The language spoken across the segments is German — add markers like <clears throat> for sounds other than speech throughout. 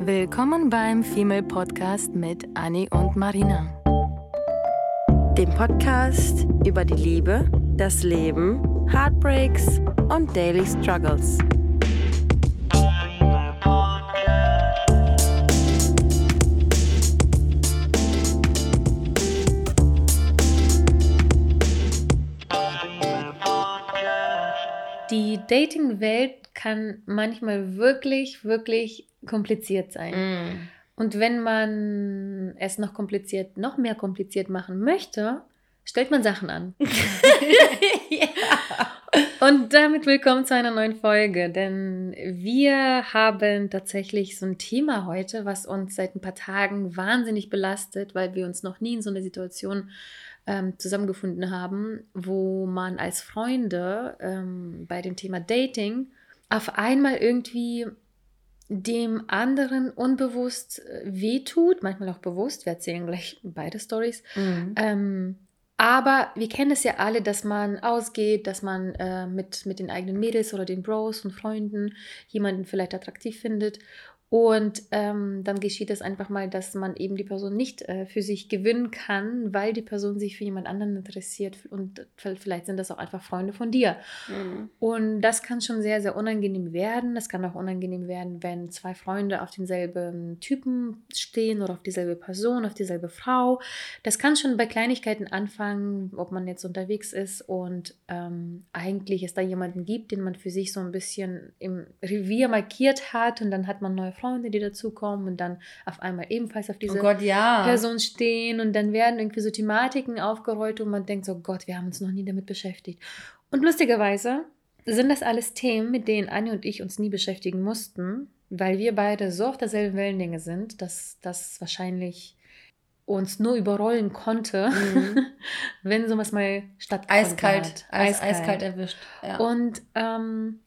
Willkommen beim Female Podcast mit Annie und Marina. Dem Podcast über die Liebe, das Leben, Heartbreaks und Daily Struggles. Die Dating-Welt kann manchmal wirklich, wirklich kompliziert sein. Mm. Und wenn man es noch kompliziert, noch mehr kompliziert machen möchte, stellt man Sachen an. <laughs> Und damit willkommen zu einer neuen Folge, denn wir haben tatsächlich so ein Thema heute, was uns seit ein paar Tagen wahnsinnig belastet, weil wir uns noch nie in so einer Situation ähm, zusammengefunden haben, wo man als Freunde ähm, bei dem Thema Dating auf einmal irgendwie dem anderen unbewusst äh, wehtut, manchmal auch bewusst. Wir erzählen gleich <laughs> beide Stories. Mm. Ähm, aber wir kennen es ja alle, dass man ausgeht, dass man äh, mit, mit den eigenen Mädels oder den Bros und Freunden jemanden vielleicht attraktiv findet. Und ähm, dann geschieht es einfach mal, dass man eben die Person nicht äh, für sich gewinnen kann, weil die Person sich für jemand anderen interessiert. Und vielleicht sind das auch einfach Freunde von dir. Mm. Und das kann schon sehr, sehr unangenehm werden. Das kann auch unangenehm werden, wenn zwei Freunde auf denselben Typen stehen oder auf dieselbe Person, auf dieselbe Frau. Das kann schon bei Kleinigkeiten anfangen, ob man jetzt unterwegs ist und ähm, eigentlich es da jemanden gibt, den man für sich so ein bisschen im Revier markiert hat und dann hat man neue Freunde, die dazukommen und dann auf einmal ebenfalls auf diese Oh Gott, ja. Person stehen und dann werden irgendwie so Thematiken aufgerollt und man denkt so, Gott, wir haben uns noch nie damit beschäftigt. Und lustigerweise sind das alles Themen, mit denen Anne und ich uns nie beschäftigen mussten, weil wir beide so auf derselben Wellenlänge sind, dass das wahrscheinlich uns nur überrollen konnte, Mhm. <laughs> wenn sowas mal stattgefunden Eiskalt, hat. Eis, eiskalt erwischt. Ja. Und ähm,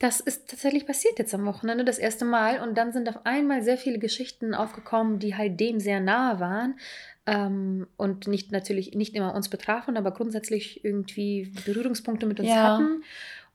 das ist tatsächlich passiert jetzt am Wochenende das erste Mal. Und dann sind auf einmal sehr viele Geschichten aufgekommen, die halt dem sehr nahe waren. Ähm, und nicht natürlich nicht immer uns betrafen, aber grundsätzlich irgendwie Berührungspunkte mit uns Ja. hatten.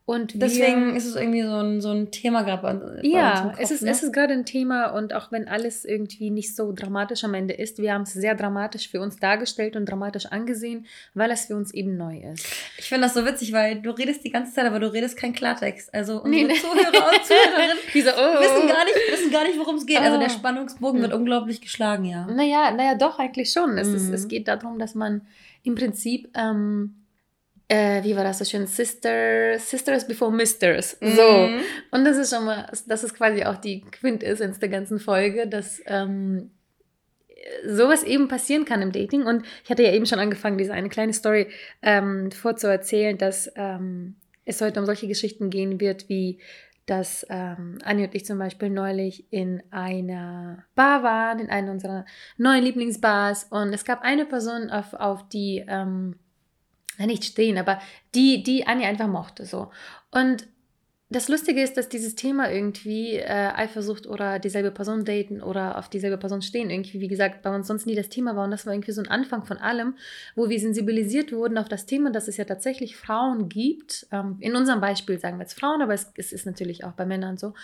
Und Deswegen wir, ist es irgendwie so ein, so ein Thema gerade bei, ja, Kopf, es ist, ne? es ist gerade ein Thema und auch wenn alles irgendwie nicht so dramatisch am Ende ist, wir haben es sehr dramatisch für uns dargestellt und dramatisch angesehen, weil es für uns eben neu ist. Ich finde das so witzig, weil du redest die ganze Zeit, aber du redest kein Klartext. Also unsere Nee, nee. Zuhörer und <laughs> Zuhörerinnen Diese, oh. wissen gar nicht, wissen gar nicht, worum es geht. Also der Oh. Spannungsbogen wird unglaublich geschlagen, ja. Naja, naja, doch, eigentlich schon. Es, ist, Mhm. es geht darum, dass man im Prinzip, ähm, äh, wie war das so schön, Sister, Sisters before Misters. So. Mhm. Und das ist schon mal, das ist quasi auch die Quintessenz der ganzen Folge, dass ähm, sowas eben passieren kann im Dating. Und ich hatte ja eben schon angefangen, diese eine kleine Story ähm, vorzuerzählen, dass ähm, es heute um solche Geschichten gehen wird, wie dass ähm, Anni und ich zum Beispiel neulich in einer Bar waren, in einer unserer neuen Lieblingsbars. Und es gab eine Person, auf, auf die, ähm, <laughs> na, nicht stehen, aber die, die Anni einfach mochte. So. Und das Lustige ist, dass dieses Thema irgendwie äh, Eifersucht oder dieselbe Person daten oder auf dieselbe Person stehen, irgendwie, wie gesagt, bei uns sonst nie das Thema war. Und das war irgendwie so ein Anfang von allem, wo wir sensibilisiert wurden auf das Thema, dass es ja tatsächlich Frauen gibt. Ähm, in unserem Beispiel sagen wir jetzt Frauen, aber es, es ist natürlich auch bei Männern so,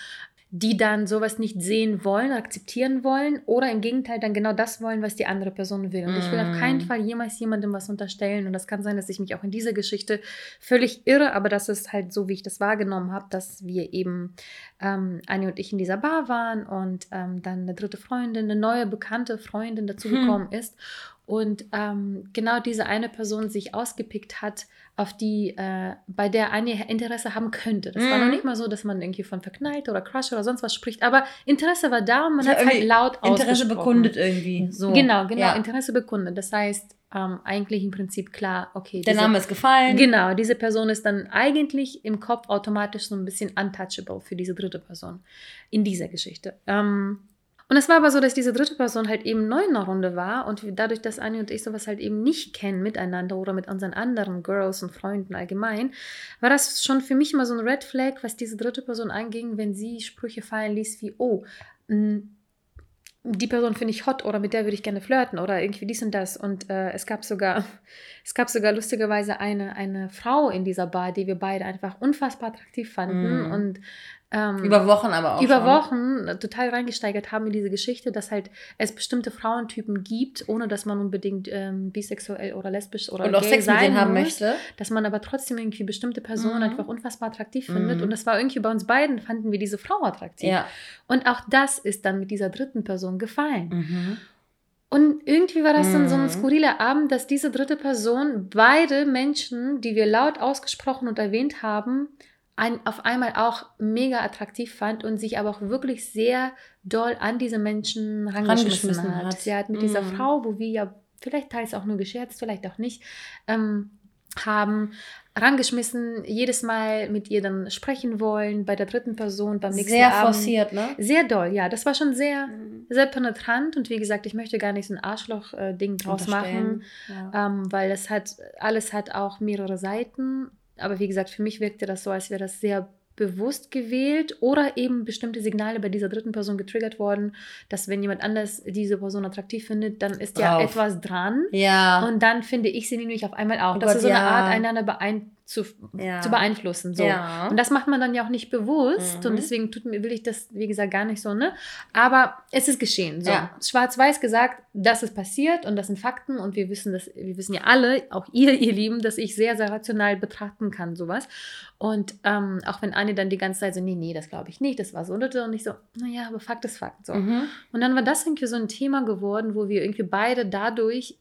die dann sowas nicht sehen wollen, akzeptieren wollen oder im Gegenteil dann genau das wollen, was die andere Person will. Und ich will auf Mm. keinen Fall jemals jemandem was unterstellen. Und das kann sein, dass ich mich auch in dieser Geschichte völlig irre, aber das ist halt so, wie ich das wahrgenommen habe, dass wir eben ähm, Anni und ich in dieser Bar waren und ähm, dann eine dritte Freundin, eine neue bekannte Freundin dazugekommen ist. Und ähm, genau diese eine Person sich ausgepickt hat, auf die, äh, bei der Annie Interesse haben könnte. Das war Mhm. noch nicht mal so, dass man irgendwie von verknallt oder Crush oder sonst was spricht, aber Interesse war da und man Ja, hat halt laut Interesse bekundet irgendwie. So. Genau, genau, Ja. Interesse bekundet. Das heißt, ähm, eigentlich im Prinzip klar, okay. Der diese- Name ist gefallen. Genau, diese Person ist dann eigentlich im Kopf automatisch so ein bisschen untouchable für diese dritte Person in dieser Geschichte. Ähm, und es war aber so, dass diese dritte Person halt eben neu in der Runde war und dadurch, dass Anni und ich sowas halt eben nicht kennen miteinander oder mit unseren anderen Girls und Freunden allgemein, war das schon für mich immer so ein Red Flag, was diese dritte Person anging, wenn sie Sprüche fallen ließ wie, oh, mh, die Person finde ich hot oder mit der würde ich gerne flirten oder irgendwie dies und das. Und äh, es gab sogar, <laughs> es gab sogar lustigerweise eine, eine Frau in dieser Bar, die wir beide einfach unfassbar attraktiv fanden. Mm. Und ähm, über Wochen aber auch. über schon. Wochen total reingesteigert haben in diese Geschichte, dass halt es bestimmte Frauentypen gibt, ohne dass man unbedingt ähm, bisexuell oder lesbisch oder Und auch gay Sex mit sein denen haben muss, möchte. dass man aber trotzdem irgendwie bestimmte Personen Mhm. einfach unfassbar attraktiv findet. Mhm. Und das war irgendwie bei uns beiden, fanden wir diese Frau attraktiv. Ja. Und auch das ist dann mit dieser dritten Person gefallen. Mhm. Und irgendwie war das dann so Mhm. ein skurriler Abend, dass diese dritte Person beide Menschen, die wir laut ausgesprochen und erwähnt haben, ein, auf einmal auch mega attraktiv fand und sich aber auch wirklich sehr doll an diese Menschen rangeschmissen, Rangeschmissen hat. hat. Sie hat mit dieser Mhm. Frau, wo wir ja vielleicht teils auch nur gescherzt, vielleicht auch nicht, ähm, haben rangeschmissen, jedes Mal mit ihr dann sprechen wollen, bei der dritten Person, beim nächsten Sehr Abend. forciert, ne? Sehr doll, ja. Das war schon sehr, Mhm. sehr penetrant und wie gesagt, ich möchte gar nicht so ein Arschloch-Ding draus machen. Ja. ähm, weil das hat, alles hat auch mehrere Seiten. Aber wie gesagt, für mich wirkte das so, als wäre das sehr bewusst gewählt oder eben bestimmte Signale bei dieser dritten Person getriggert worden, dass wenn jemand anders diese Person attraktiv findet, dann ist ja Drauf. etwas dran. ja. Und dann finde ich sie nämlich auf einmal auch. Oh das Gott, ist so eine ja. Art, einander beein zu, Ja. zu beeinflussen. So. Ja. Und das macht man dann ja auch nicht bewusst. Mhm. Und deswegen tut mir, will ich das, wie gesagt, gar nicht so, ne? Aber es ist geschehen. So. Ja. Schwarz-Weiß gesagt, das ist passiert und das sind Fakten und wir wissen das, wir wissen ja alle, auch ihr, ihr Lieben, dass ich sehr, sehr rational betrachten kann, sowas. Und ähm, auch wenn Anne dann die ganze Zeit so, nee, nee, das glaube ich nicht, das war so und so, und ich so, naja, aber Fakt ist Fakt. So. Mhm. Und dann war das irgendwie so ein Thema geworden, wo wir irgendwie beide dadurch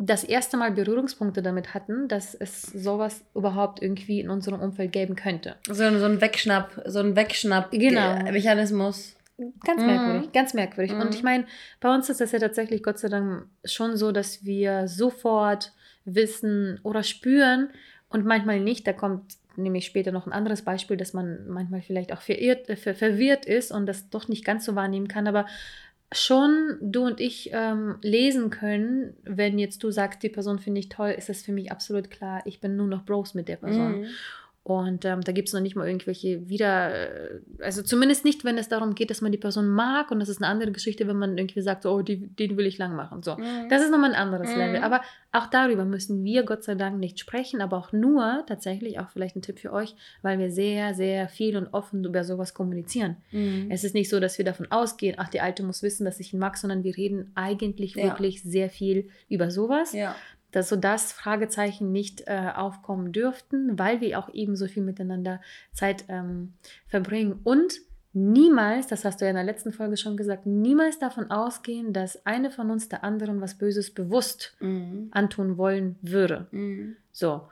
das erste Mal Berührungspunkte damit hatten, dass es sowas überhaupt irgendwie in unserem Umfeld geben könnte. So, so ein Wegschnapp, so ein Genau. Wegschnapp-Mechanismus. Ganz Mhm. merkwürdig, ganz merkwürdig. Mhm. Und ich meine, bei uns ist das ja tatsächlich Gott sei Dank schon so, dass wir sofort wissen oder spüren und manchmal nicht. Da kommt nämlich später noch ein anderes Beispiel, dass man manchmal vielleicht auch verirrt, äh, ver verwirrt ist und das doch nicht ganz so wahrnehmen kann. Aber schon du und ich ähm, lesen können, wenn jetzt du sagst, die Person finde ich toll, ist das für mich absolut klar, ich bin nur noch Bros mit der Person. Mhm. Und ähm, da gibt es noch nicht mal irgendwelche wieder, äh, also zumindest nicht, wenn es darum geht, dass man die Person mag. Und das ist eine andere Geschichte, wenn man irgendwie sagt, so, oh, die, den will ich lang machen. So. Mhm. Das ist nochmal ein anderes Mhm. Level. Aber auch darüber müssen wir Gott sei Dank nicht sprechen, aber auch nur tatsächlich, auch vielleicht ein Tipp für euch, weil wir sehr, sehr viel und offen über sowas kommunizieren. Mhm. Es ist nicht so, dass wir davon ausgehen, ach, die Alte muss wissen, dass ich ihn mag, sondern wir reden eigentlich Ja. wirklich sehr viel über sowas Ja. Dass sodass Fragezeichen nicht äh, aufkommen dürften, weil wir auch eben so viel miteinander Zeit ähm, verbringen und niemals, das hast du ja in der letzten Folge schon gesagt, niemals davon ausgehen, dass eine von uns der anderen was Böses bewusst Mhm. antun wollen würde. Mhm. So.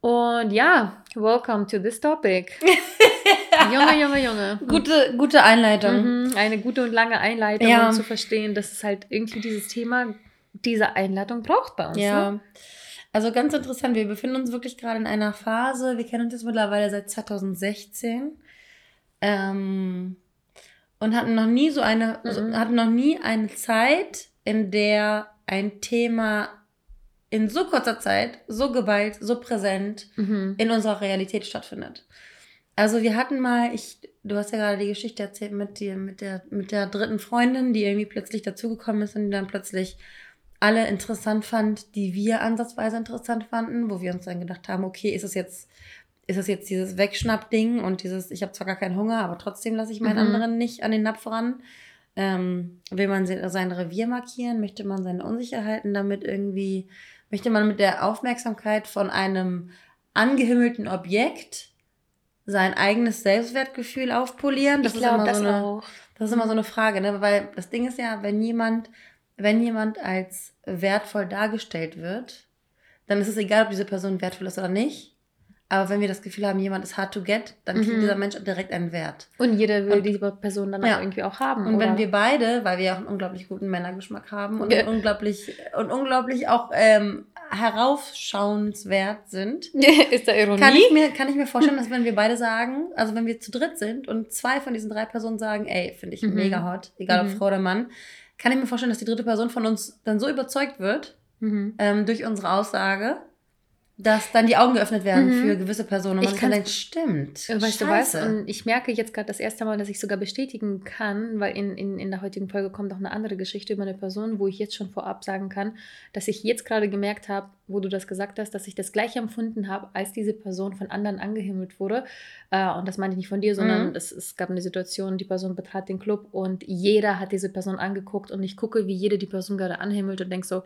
Und ja, welcome to this topic. <laughs> Junge, Junge, Junge. Gute, gute Einleitung. Mhm, eine gute und lange Einleitung, Ja. um zu verstehen, dass es halt irgendwie dieses Thema, diese Einleitung braucht bei uns. Ja. Ne? Also ganz interessant, wir befinden uns wirklich gerade in einer Phase, wir kennen uns jetzt mittlerweile seit 2016 ähm, und hatten noch nie so eine, so, Mhm. hatten noch nie eine Zeit, in der ein Thema in so kurzer Zeit, so geballt, so präsent Mhm. in unserer Realität stattfindet. Also wir hatten mal, ich, du hast ja gerade die Geschichte erzählt mit dir, mit der, mit der dritten Freundin, die irgendwie plötzlich dazugekommen ist und die dann plötzlich alle interessant fand, die wir ansatzweise interessant fanden, wo wir uns dann gedacht haben, okay, ist es jetzt, ist es jetzt dieses Wegschnapp-Ding und dieses, ich habe zwar gar keinen Hunger, aber trotzdem lasse ich meinen Mhm. anderen nicht an den Napf ran. Ähm, will man se- sein Revier markieren? Möchte man seine Unsicherheiten damit irgendwie, möchte man mit der Aufmerksamkeit von einem angehimmelten Objekt sein eigenes Selbstwertgefühl aufpolieren? ich glaube das so eine, auch. das ist immer so eine Frage, ne? Weil das Ding ist ja, wenn jemand, wenn jemand als wertvoll dargestellt wird, dann ist es egal, ob diese Person wertvoll ist oder nicht. Aber wenn wir das Gefühl haben, jemand ist hard to get, dann kriegt Mhm. dieser Mensch direkt einen Wert. Und jeder will Und- die Person dann Ja. auch irgendwie auch haben. Und wenn oder? wir beide, weil wir ja auch einen unglaublich guten Männergeschmack haben und Ja. unglaublich und unglaublich auch ähm, heraufschauenswert sind, <laughs> ist da Ironie? kann ich, mir, kann ich mir vorstellen, dass wenn wir beide sagen, also wenn wir zu dritt sind und zwei von diesen drei Personen sagen, ey, finde ich Mhm. mega hot, egal ob Mhm. Frau oder Mann, kann ich mir vorstellen, dass die dritte Person von uns dann so überzeugt wird mhm. ähm, durch unsere Aussage, dass dann die Augen geöffnet werden Mhm. für gewisse Personen und Ich kann's- denkt, stimmt. Weißt du was? Und ich merke jetzt gerade das erste Mal, dass ich sogar bestätigen kann, weil in, in, in der heutigen Folge kommt auch eine andere Geschichte über eine Person, wo ich jetzt schon vorab sagen kann, dass ich jetzt gerade gemerkt habe, wo du das gesagt hast, dass ich das gleich empfunden habe, als diese Person von anderen angehimmelt wurde. Äh, und das meine ich nicht von dir, sondern Mhm. es, es gab eine Situation, die Person betrat den Club und jeder hat diese Person angeguckt und ich gucke, wie jeder die Person gerade anhimmelt und denke so,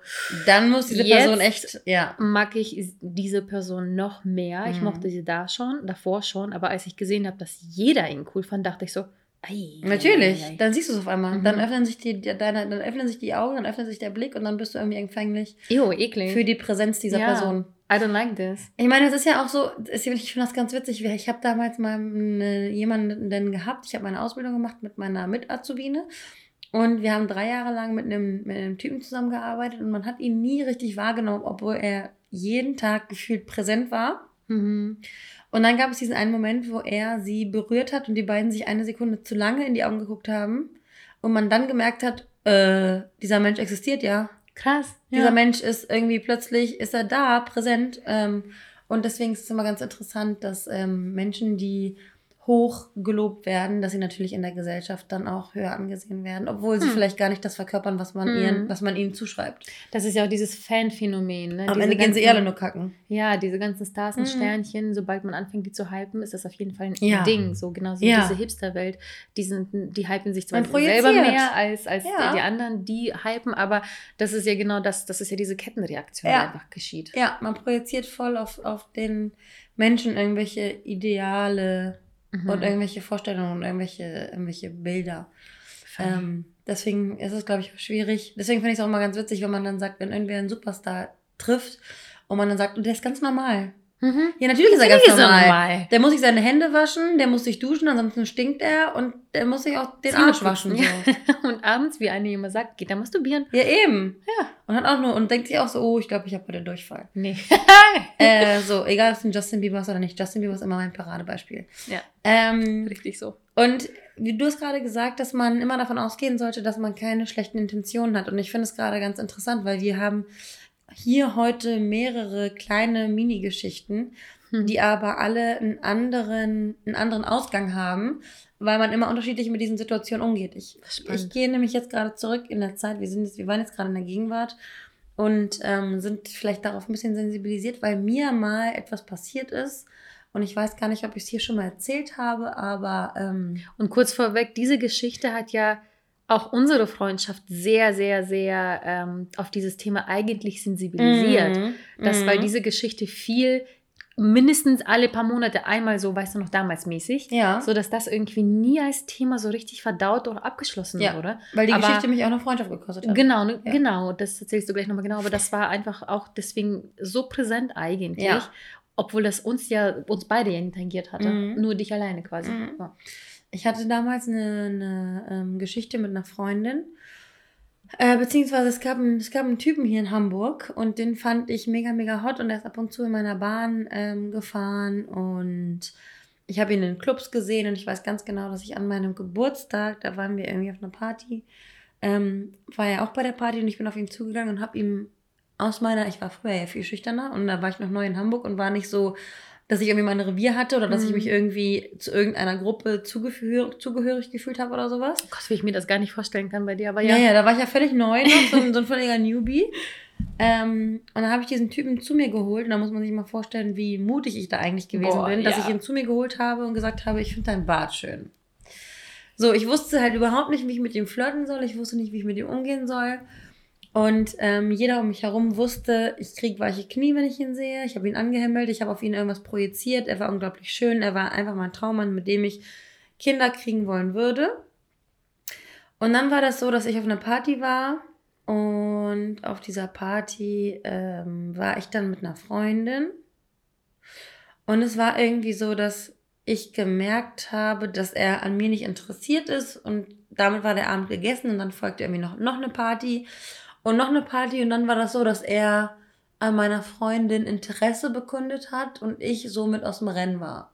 Dann muss diese Person echt, ja. mag ich diese Person noch mehr. Ich Mhm. mochte sie da schon, davor schon, aber als ich gesehen habe, dass jeder ihn cool fand, dachte ich so, ei, Natürlich, ei, ei, dann siehst du es auf einmal. Mhm. Dann öffnen sich die, deine, dann öffnen sich die Augen, dann öffnet sich der Blick und dann bist du irgendwie empfänglich Ew, eklig. für die Präsenz dieser Ja. Person. I don't like this. Ich meine, es ist ja auch so, ich finde das ganz witzig. Ich habe damals mal eine, jemanden gehabt, ich habe meine Ausbildung gemacht mit meiner Mitazubine und wir haben drei Jahre lang mit einem, mit einem Typen zusammengearbeitet und man hat ihn nie richtig wahrgenommen, obwohl er jeden Tag gefühlt präsent war. Mhm. Und dann gab es diesen einen Moment, wo er sie berührt hat und die beiden sich eine Sekunde zu lange in die Augen geguckt haben und man dann gemerkt hat, äh, dieser Mensch existiert ja. Krass. Dieser Mensch ist irgendwie plötzlich, ist er da, präsent. Ähm, und deswegen ist es immer ganz interessant, dass ähm, Menschen, die hoch gelobt werden, dass sie natürlich in der Gesellschaft dann auch höher angesehen werden, obwohl sie Hm. vielleicht gar nicht das verkörpern, was man, Hm. ihren, was man ihnen zuschreibt. Das ist ja auch dieses Fan-Phänomen. Ne? Am Diese Ende gehen sie ganzen- alle nur kacken. Ja, diese ganzen Stars und Mhm. Sternchen, sobald man anfängt, die zu hypen, ist das auf jeden Fall ein Ja. Ding. So genauso Ja. wie diese Hipster-Welt. Die, sind, die hypen sich zwar selber mehr als, als Ja. die, die anderen, die hypen, aber das ist ja genau das, das ist ja diese Kettenreaktion, die Ja. einfach geschieht. Ja, man projiziert voll auf, auf den Menschen irgendwelche Ideale Mhm. und irgendwelche Vorstellungen und irgendwelche, irgendwelche Bilder. Ähm, deswegen ist es, glaube ich, schwierig. Deswegen finde ich es auch immer ganz witzig, wenn man dann sagt, wenn irgendwer einen Superstar trifft und man dann sagt, und der ist ganz normal. Mhm. Ja, natürlich ist er ganz ist normal. normal. Der muss sich seine Hände waschen, der muss sich duschen, ansonsten stinkt er und der muss sich auch den Zähne Arsch waschen. So. <laughs> Und abends, wie eine immer sagt, geht er masturbieren? Ja, eben. Ja. Und hat auch nur und denkt sich auch so, oh, ich glaube, ich habe heute Durchfall. Nee. <laughs> äh, <laughs> so, egal ob es ein Justin Bieber ist oder nicht. Justin Bieber ist immer mein Paradebeispiel. Ja. Ähm, Richtig so. Und wie du hast gerade gesagt, dass man immer davon ausgehen sollte, dass man keine schlechten Intentionen hat. Und ich finde es gerade ganz interessant, weil wir haben hier heute mehrere kleine Mini-Geschichten, Hm. die aber alle einen anderen, einen anderen Ausgang haben, weil man immer unterschiedlich mit diesen Situationen umgeht. Ich, ich gehe nämlich jetzt gerade zurück in der Zeit. Wir, sind jetzt, wir waren jetzt gerade in der Gegenwart und ähm, sind vielleicht darauf ein bisschen sensibilisiert, weil mir mal etwas passiert ist. Und ich weiß gar nicht, ob ich es hier schon mal erzählt habe, aber ähm, Und kurz vorweg, diese Geschichte hat ja auch unsere Freundschaft sehr, sehr, sehr ähm, auf dieses Thema eigentlich sensibilisiert. Mhm. Das, Mhm. weil diese Geschichte viel, mindestens alle paar Monate einmal so, weißt du noch, damals mäßig, Ja, so dass das irgendwie nie als Thema so richtig verdaut oder abgeschlossen Ja. wurde. weil die aber- Geschichte mich auch eine Freundschaft gekostet hat. Genau, ne, Ja. genau, das erzählst du gleich nochmal genau, aber das war einfach auch deswegen so präsent eigentlich, Ja. obwohl das uns ja, uns beide ja nicht tangiert hatte, Mhm. nur dich alleine quasi. Mhm. Ja. Ich hatte damals eine, eine ähm, Geschichte mit einer Freundin. Äh, beziehungsweise es gab, einen, es gab einen Typen hier in Hamburg und den fand ich mega, mega hot und er ist ab und zu in meiner Bahn ähm, gefahren und ich habe ihn in Clubs gesehen und ich weiß ganz genau, dass ich an meinem Geburtstag, da waren wir irgendwie auf einer Party, ähm, war er auch bei der Party und ich bin auf ihn zugegangen und habe ihm aus meiner, ich war früher ja viel schüchterner und da war ich noch neu in Hamburg und war nicht so, dass ich irgendwie mein Revier hatte oder dass ich Mhm. mich irgendwie zu irgendeiner Gruppe zugehör, zugehörig gefühlt habe oder sowas. Gott, wie ich mir das gar nicht vorstellen kann bei dir, aber Ja, ja. ja, da war ich ja völlig neu noch, so, ein- so ein völliger Newbie. Ähm, und dann habe ich diesen Typen zu mir geholt und da muss man sich mal vorstellen, wie mutig ich da eigentlich gewesen Boah, bin, dass ja. ich ihn zu mir geholt habe und gesagt habe, ich finde dein Bart schön. So, ich wusste halt überhaupt nicht, wie ich mit ihm flirten soll, ich wusste nicht, wie ich mit ihm umgehen soll. Und ähm, jeder um mich herum wusste, ich krieg weiche Knie, wenn ich ihn sehe. Ich habe ihn angehemmelt, ich habe auf ihn irgendwas projiziert. Er war unglaublich schön, er war einfach mein Traummann, mit dem ich Kinder kriegen wollen würde. Und dann war das so, dass ich auf einer Party war und auf dieser Party ähm, war ich dann mit einer Freundin. Und es war irgendwie so, dass ich gemerkt habe, dass er an mir nicht interessiert ist und damit war der Abend gegessen und dann folgte irgendwie noch, noch eine Party und noch eine Party und dann war das so, dass er an meiner Freundin Interesse bekundet hat und ich somit aus dem Rennen war.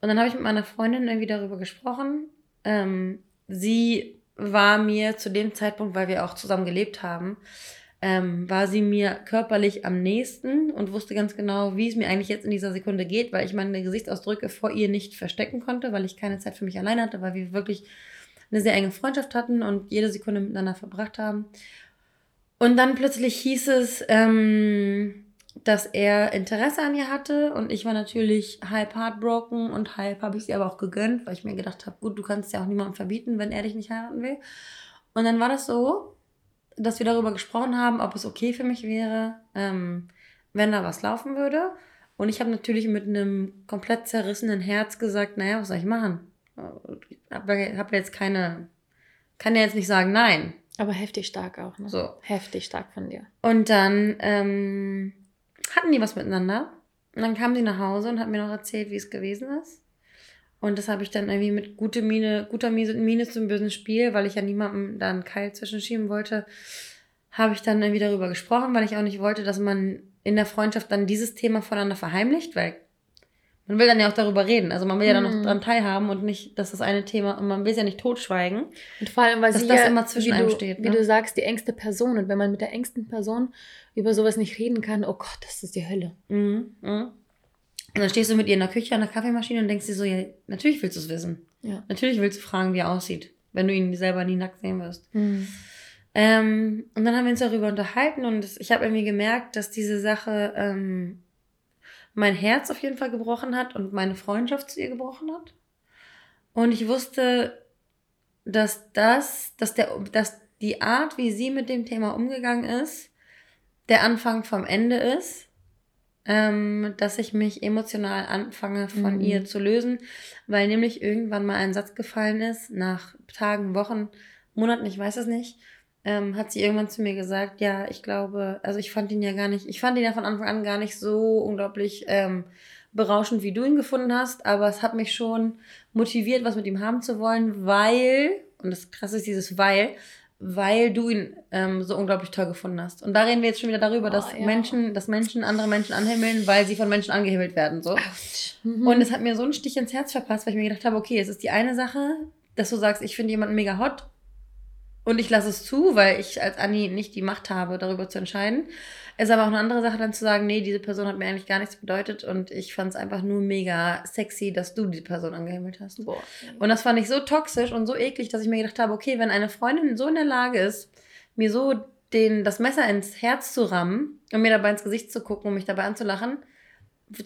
Und dann habe ich mit meiner Freundin irgendwie darüber gesprochen. Ähm, sie war mir zu dem Zeitpunkt, weil wir auch zusammen gelebt haben, ähm, war sie mir körperlich am nächsten und wusste ganz genau, wie es mir eigentlich jetzt in dieser Sekunde geht, weil ich meine Gesichtsausdrücke vor ihr nicht verstecken konnte, weil ich keine Zeit für mich allein hatte, weil wir wirklich eine sehr enge Freundschaft hatten und jede Sekunde miteinander verbracht haben. Und dann plötzlich hieß es, ähm, dass er Interesse an ihr hatte und ich war natürlich halb heartbroken und halb habe ich sie aber auch gegönnt, weil ich mir gedacht habe, gut, du kannst ja auch niemandem verbieten, wenn er dich nicht heiraten will. Und dann war das so, dass wir darüber gesprochen haben, ob es okay für mich wäre, ähm, wenn da was laufen würde. Und ich habe natürlich mit einem komplett zerrissenen Herz gesagt, naja, was soll ich machen? Ich habe hab jetzt keine, kann ja jetzt nicht sagen nein. Aber heftig stark auch, ne? So. Heftig stark von dir. Und dann ähm, hatten die was miteinander. Und dann kam sie nach Hause und hat mir noch erzählt, wie es gewesen ist. Und das habe ich dann irgendwie mit gute Miene, guter Miene zum bösen Spiel, weil ich ja niemandem da einen Keil zwischenschieben wollte, habe ich dann irgendwie darüber gesprochen, weil ich auch nicht wollte, dass man in der Freundschaft dann dieses Thema voneinander verheimlicht, weil man will dann ja auch darüber reden. Also man will ja dann noch Mhm. dran teilhaben und nicht, dass das eine Thema, und man will es ja nicht totschweigen. Und vor allem, weil Dass sie das ja, immer zwischen wie, einem du, steht, wie ne? du sagst, die engste Person. Und wenn man mit der engsten Person über sowas nicht reden kann, oh Gott, das ist die Hölle. Mhm. Mhm. Und dann stehst du mit ihr in der Küche an der Kaffeemaschine und denkst dir so, ja, natürlich willst du es wissen. Ja. Natürlich willst du fragen, wie er aussieht, wenn du ihn selber nie nackt sehen wirst. Mhm. Ähm, und dann haben wir uns darüber unterhalten und ich habe irgendwie gemerkt, dass diese Sache ähm, mein Herz auf jeden Fall gebrochen hat und meine Freundschaft zu ihr gebrochen hat. Und ich wusste, dass das, dass der, dass die Art, wie sie mit dem Thema umgegangen ist, der Anfang vom Ende ist. Ähm, dass ich mich emotional anfange von Mhm. ihr zu lösen, weil nämlich irgendwann mal ein Satz gefallen ist, nach Tagen, Wochen, Monaten, ich weiß es nicht, ähm, hat sie irgendwann zu mir gesagt, ja, ich glaube, also ich fand ihn ja gar nicht, ich fand ihn ja von Anfang an gar nicht so unglaublich ähm, berauschend, wie du ihn gefunden hast, aber es hat mich schon motiviert, was mit ihm haben zu wollen, weil, und das krasse ist dieses weil, weil du ihn ähm, so unglaublich toll gefunden hast. Und da reden wir jetzt schon wieder darüber, Oh, dass ja. Menschen, dass Menschen andere Menschen anhimmeln, weil sie von Menschen angehimmelt werden. So. Mhm. Und es hat mir so einen Stich ins Herz verpasst, weil ich mir gedacht habe, okay, es ist die eine Sache, dass du sagst, ich finde jemanden mega hot und ich lasse es zu, weil ich als Anni nicht die Macht habe, darüber zu entscheiden. Es ist aber auch eine andere Sache, dann zu sagen, nee, diese Person hat mir eigentlich gar nichts bedeutet und ich fand es einfach nur mega sexy, dass du die Person angehimmelt hast. Boah. Und das fand ich so toxisch und so eklig, dass ich mir gedacht habe, okay, wenn eine Freundin so in der Lage ist, mir so den, das Messer ins Herz zu rammen und mir dabei ins Gesicht zu gucken und mich dabei anzulachen,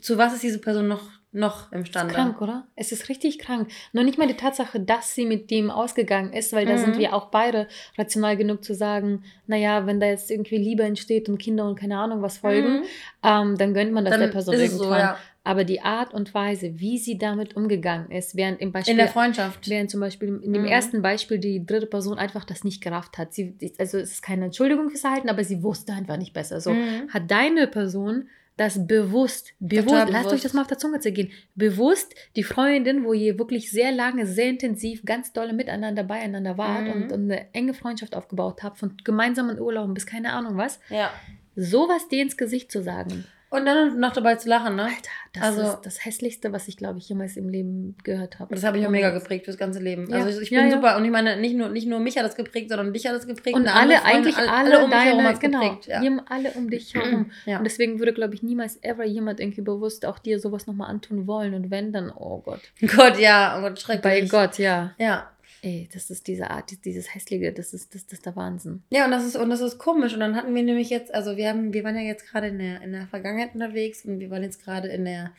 zu was ist diese Person noch, noch imstande? Krank, oder? Es ist richtig krank. Nur nicht mal die Tatsache, dass sie mit dem ausgegangen ist, weil da Mhm. sind wir auch beide rational genug zu sagen, naja, wenn da jetzt irgendwie Liebe entsteht und Kinder und keine Ahnung was folgen, Mhm. ähm, dann gönnt man das Dann der Person ist irgendwann. so, ja. Aber die Art und Weise, wie sie damit umgegangen ist, während im Beispiel In der Freundschaft. Während zum Beispiel in dem Mhm. ersten Beispiel die dritte Person einfach das nicht gerafft hat. Sie, also es ist keine Entschuldigung fürs Verhalten, aber sie wusste einfach nicht besser. So Mhm. hat deine Person das bewusst, bewusst, Total lasst euch bewusst. das mal auf der Zunge zergehen, bewusst die Freundin, wo ihr wirklich sehr lange, sehr intensiv, ganz dolle miteinander beieinander wart Mhm. und, und eine enge Freundschaft aufgebaut habt, von gemeinsamen Urlauben bis keine Ahnung was, Ja. sowas dir ins Gesicht zu sagen. Und dann noch dabei zu lachen, ne? Alter, das Also- ist das Hässlichste, was ich, glaube ich, jemals im Leben gehört habe. Das habe ich auch mega geprägt fürs ganze Leben. Ja. Also ich Ja, bin ja. super und ich meine, nicht nur, nicht nur mich hat das geprägt, sondern dich hat das geprägt. Und eine alle, Freundin, eigentlich alle, um mich herum deine, hat's genau, geprägt, ja. die haben alle um dich herum. <clears throat> Ja. Und deswegen würde, glaube ich, niemals ever jemand irgendwie bewusst auch dir sowas nochmal antun wollen. Und wenn, dann, oh Gott. <laughs> Gott, ja, oh Gott, schrecklich. Bei Gott, ja. Ja. Ey, das ist diese Art, dieses Hässliche, das ist, das, das ist der Wahnsinn. Ja, und das ist, und das ist komisch. Und dann hatten wir nämlich jetzt, also wir haben, wir waren ja jetzt gerade in der, in der Vergangenheit unterwegs und wir waren jetzt gerade in der,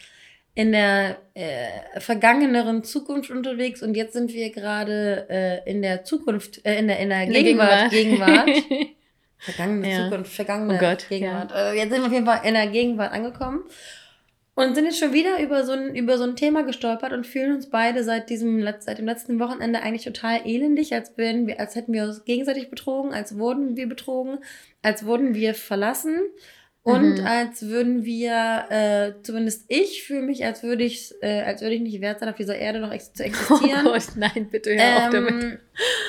in der äh, vergangeneren Zukunft unterwegs und jetzt sind wir gerade äh, in der Zukunft, äh, in der, in der Gegenwart, Gegenwart. <laughs> Vergangene Ja. Zukunft, vergangene Oh Gott, Gegenwart. Äh, jetzt sind wir auf jeden Fall in der Gegenwart angekommen und sind jetzt schon wieder über so ein, über so ein Thema gestolpert und fühlen uns beide seit diesem seit dem letzten Wochenende eigentlich total elendig, als wären wir, als hätten wir uns gegenseitig betrogen, als wurden wir betrogen, als wurden wir verlassen. Und Mhm. als würden wir, äh, zumindest ich fühle mich, als würde ich, äh, als würde ich nicht wert sein, auf dieser Erde noch ex zu <laughs> Oh existieren. Gott, nein, bitte hör auf damit. Ähm,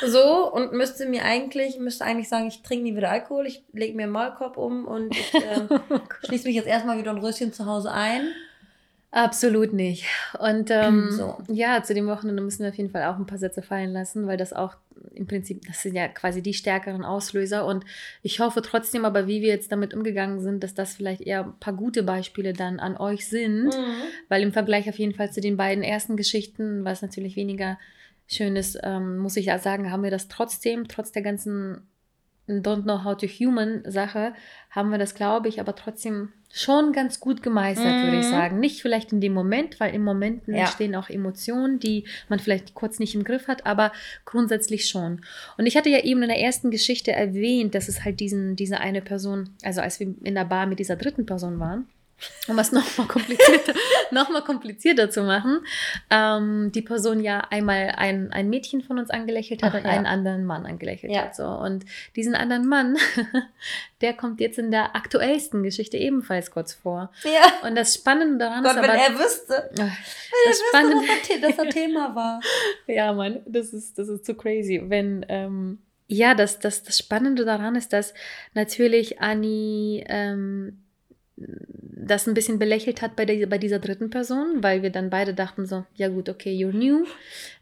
so und müsste mir eigentlich, müsste eigentlich sagen, ich trinke nie wieder Alkohol, ich lege mir einen Maulkorb um und ich äh, <laughs> schließe mich jetzt erstmal wieder ein Röschen zu Hause ein. Absolut nicht. Und ähm, So. ja, zu dem Wochenende müssen wir auf jeden Fall auch ein paar Sätze fallen lassen, weil das auch im Prinzip, das sind ja quasi die stärkeren Auslöser. Und ich hoffe trotzdem aber, wie wir jetzt damit umgegangen sind, dass das vielleicht eher ein paar gute Beispiele dann an euch sind. Weil im Vergleich auf jeden Fall zu den beiden ersten Geschichten, was natürlich weniger schön ist, ähm, muss ich ja sagen, haben wir das trotzdem, trotz der ganzen Don't Know How to Human Sache haben wir das, glaube ich, aber trotzdem schon ganz gut gemeistert, mhm. würde ich mhm. sagen. Nicht vielleicht in dem Moment, weil im Moment ja. entstehen auch Emotionen, die man vielleicht kurz nicht im Griff hat, aber grundsätzlich schon. Und ich hatte ja eben in der ersten Geschichte erwähnt, dass es halt diesen, diese eine Person, also als wir in der Bar mit dieser dritten Person waren, um es nochmal komplizierter, <laughs> noch komplizierter zu machen, ähm, die Person ja einmal ein, ein Mädchen von uns angelächelt hat Ach, und ja. einen anderen Mann angelächelt ja. hat. So. Und diesen anderen Mann, <laughs> der kommt jetzt in der aktuellsten Geschichte ebenfalls kurz vor. Ja. Und das Spannende daran Gott, ist aber... wenn er wüsste, wenn er Spannende, wüsste, dass das <laughs> Thema war. ja, Mann, das ist, das ist zu crazy. Wenn... Ähm, ja, das, das, das Spannende daran ist, dass natürlich Annie ähm, das ein bisschen belächelt hat bei, der, bei dieser dritten Person, weil wir dann beide dachten so, ja gut, okay, you're new,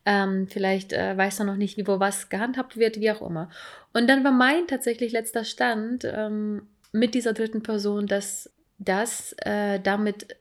ähm, vielleicht äh, weißt du noch nicht, wie wo was gehandhabt wird, wie auch immer. Und dann war mein tatsächlich letzter Stand ähm, mit dieser dritten Person, dass das äh, damit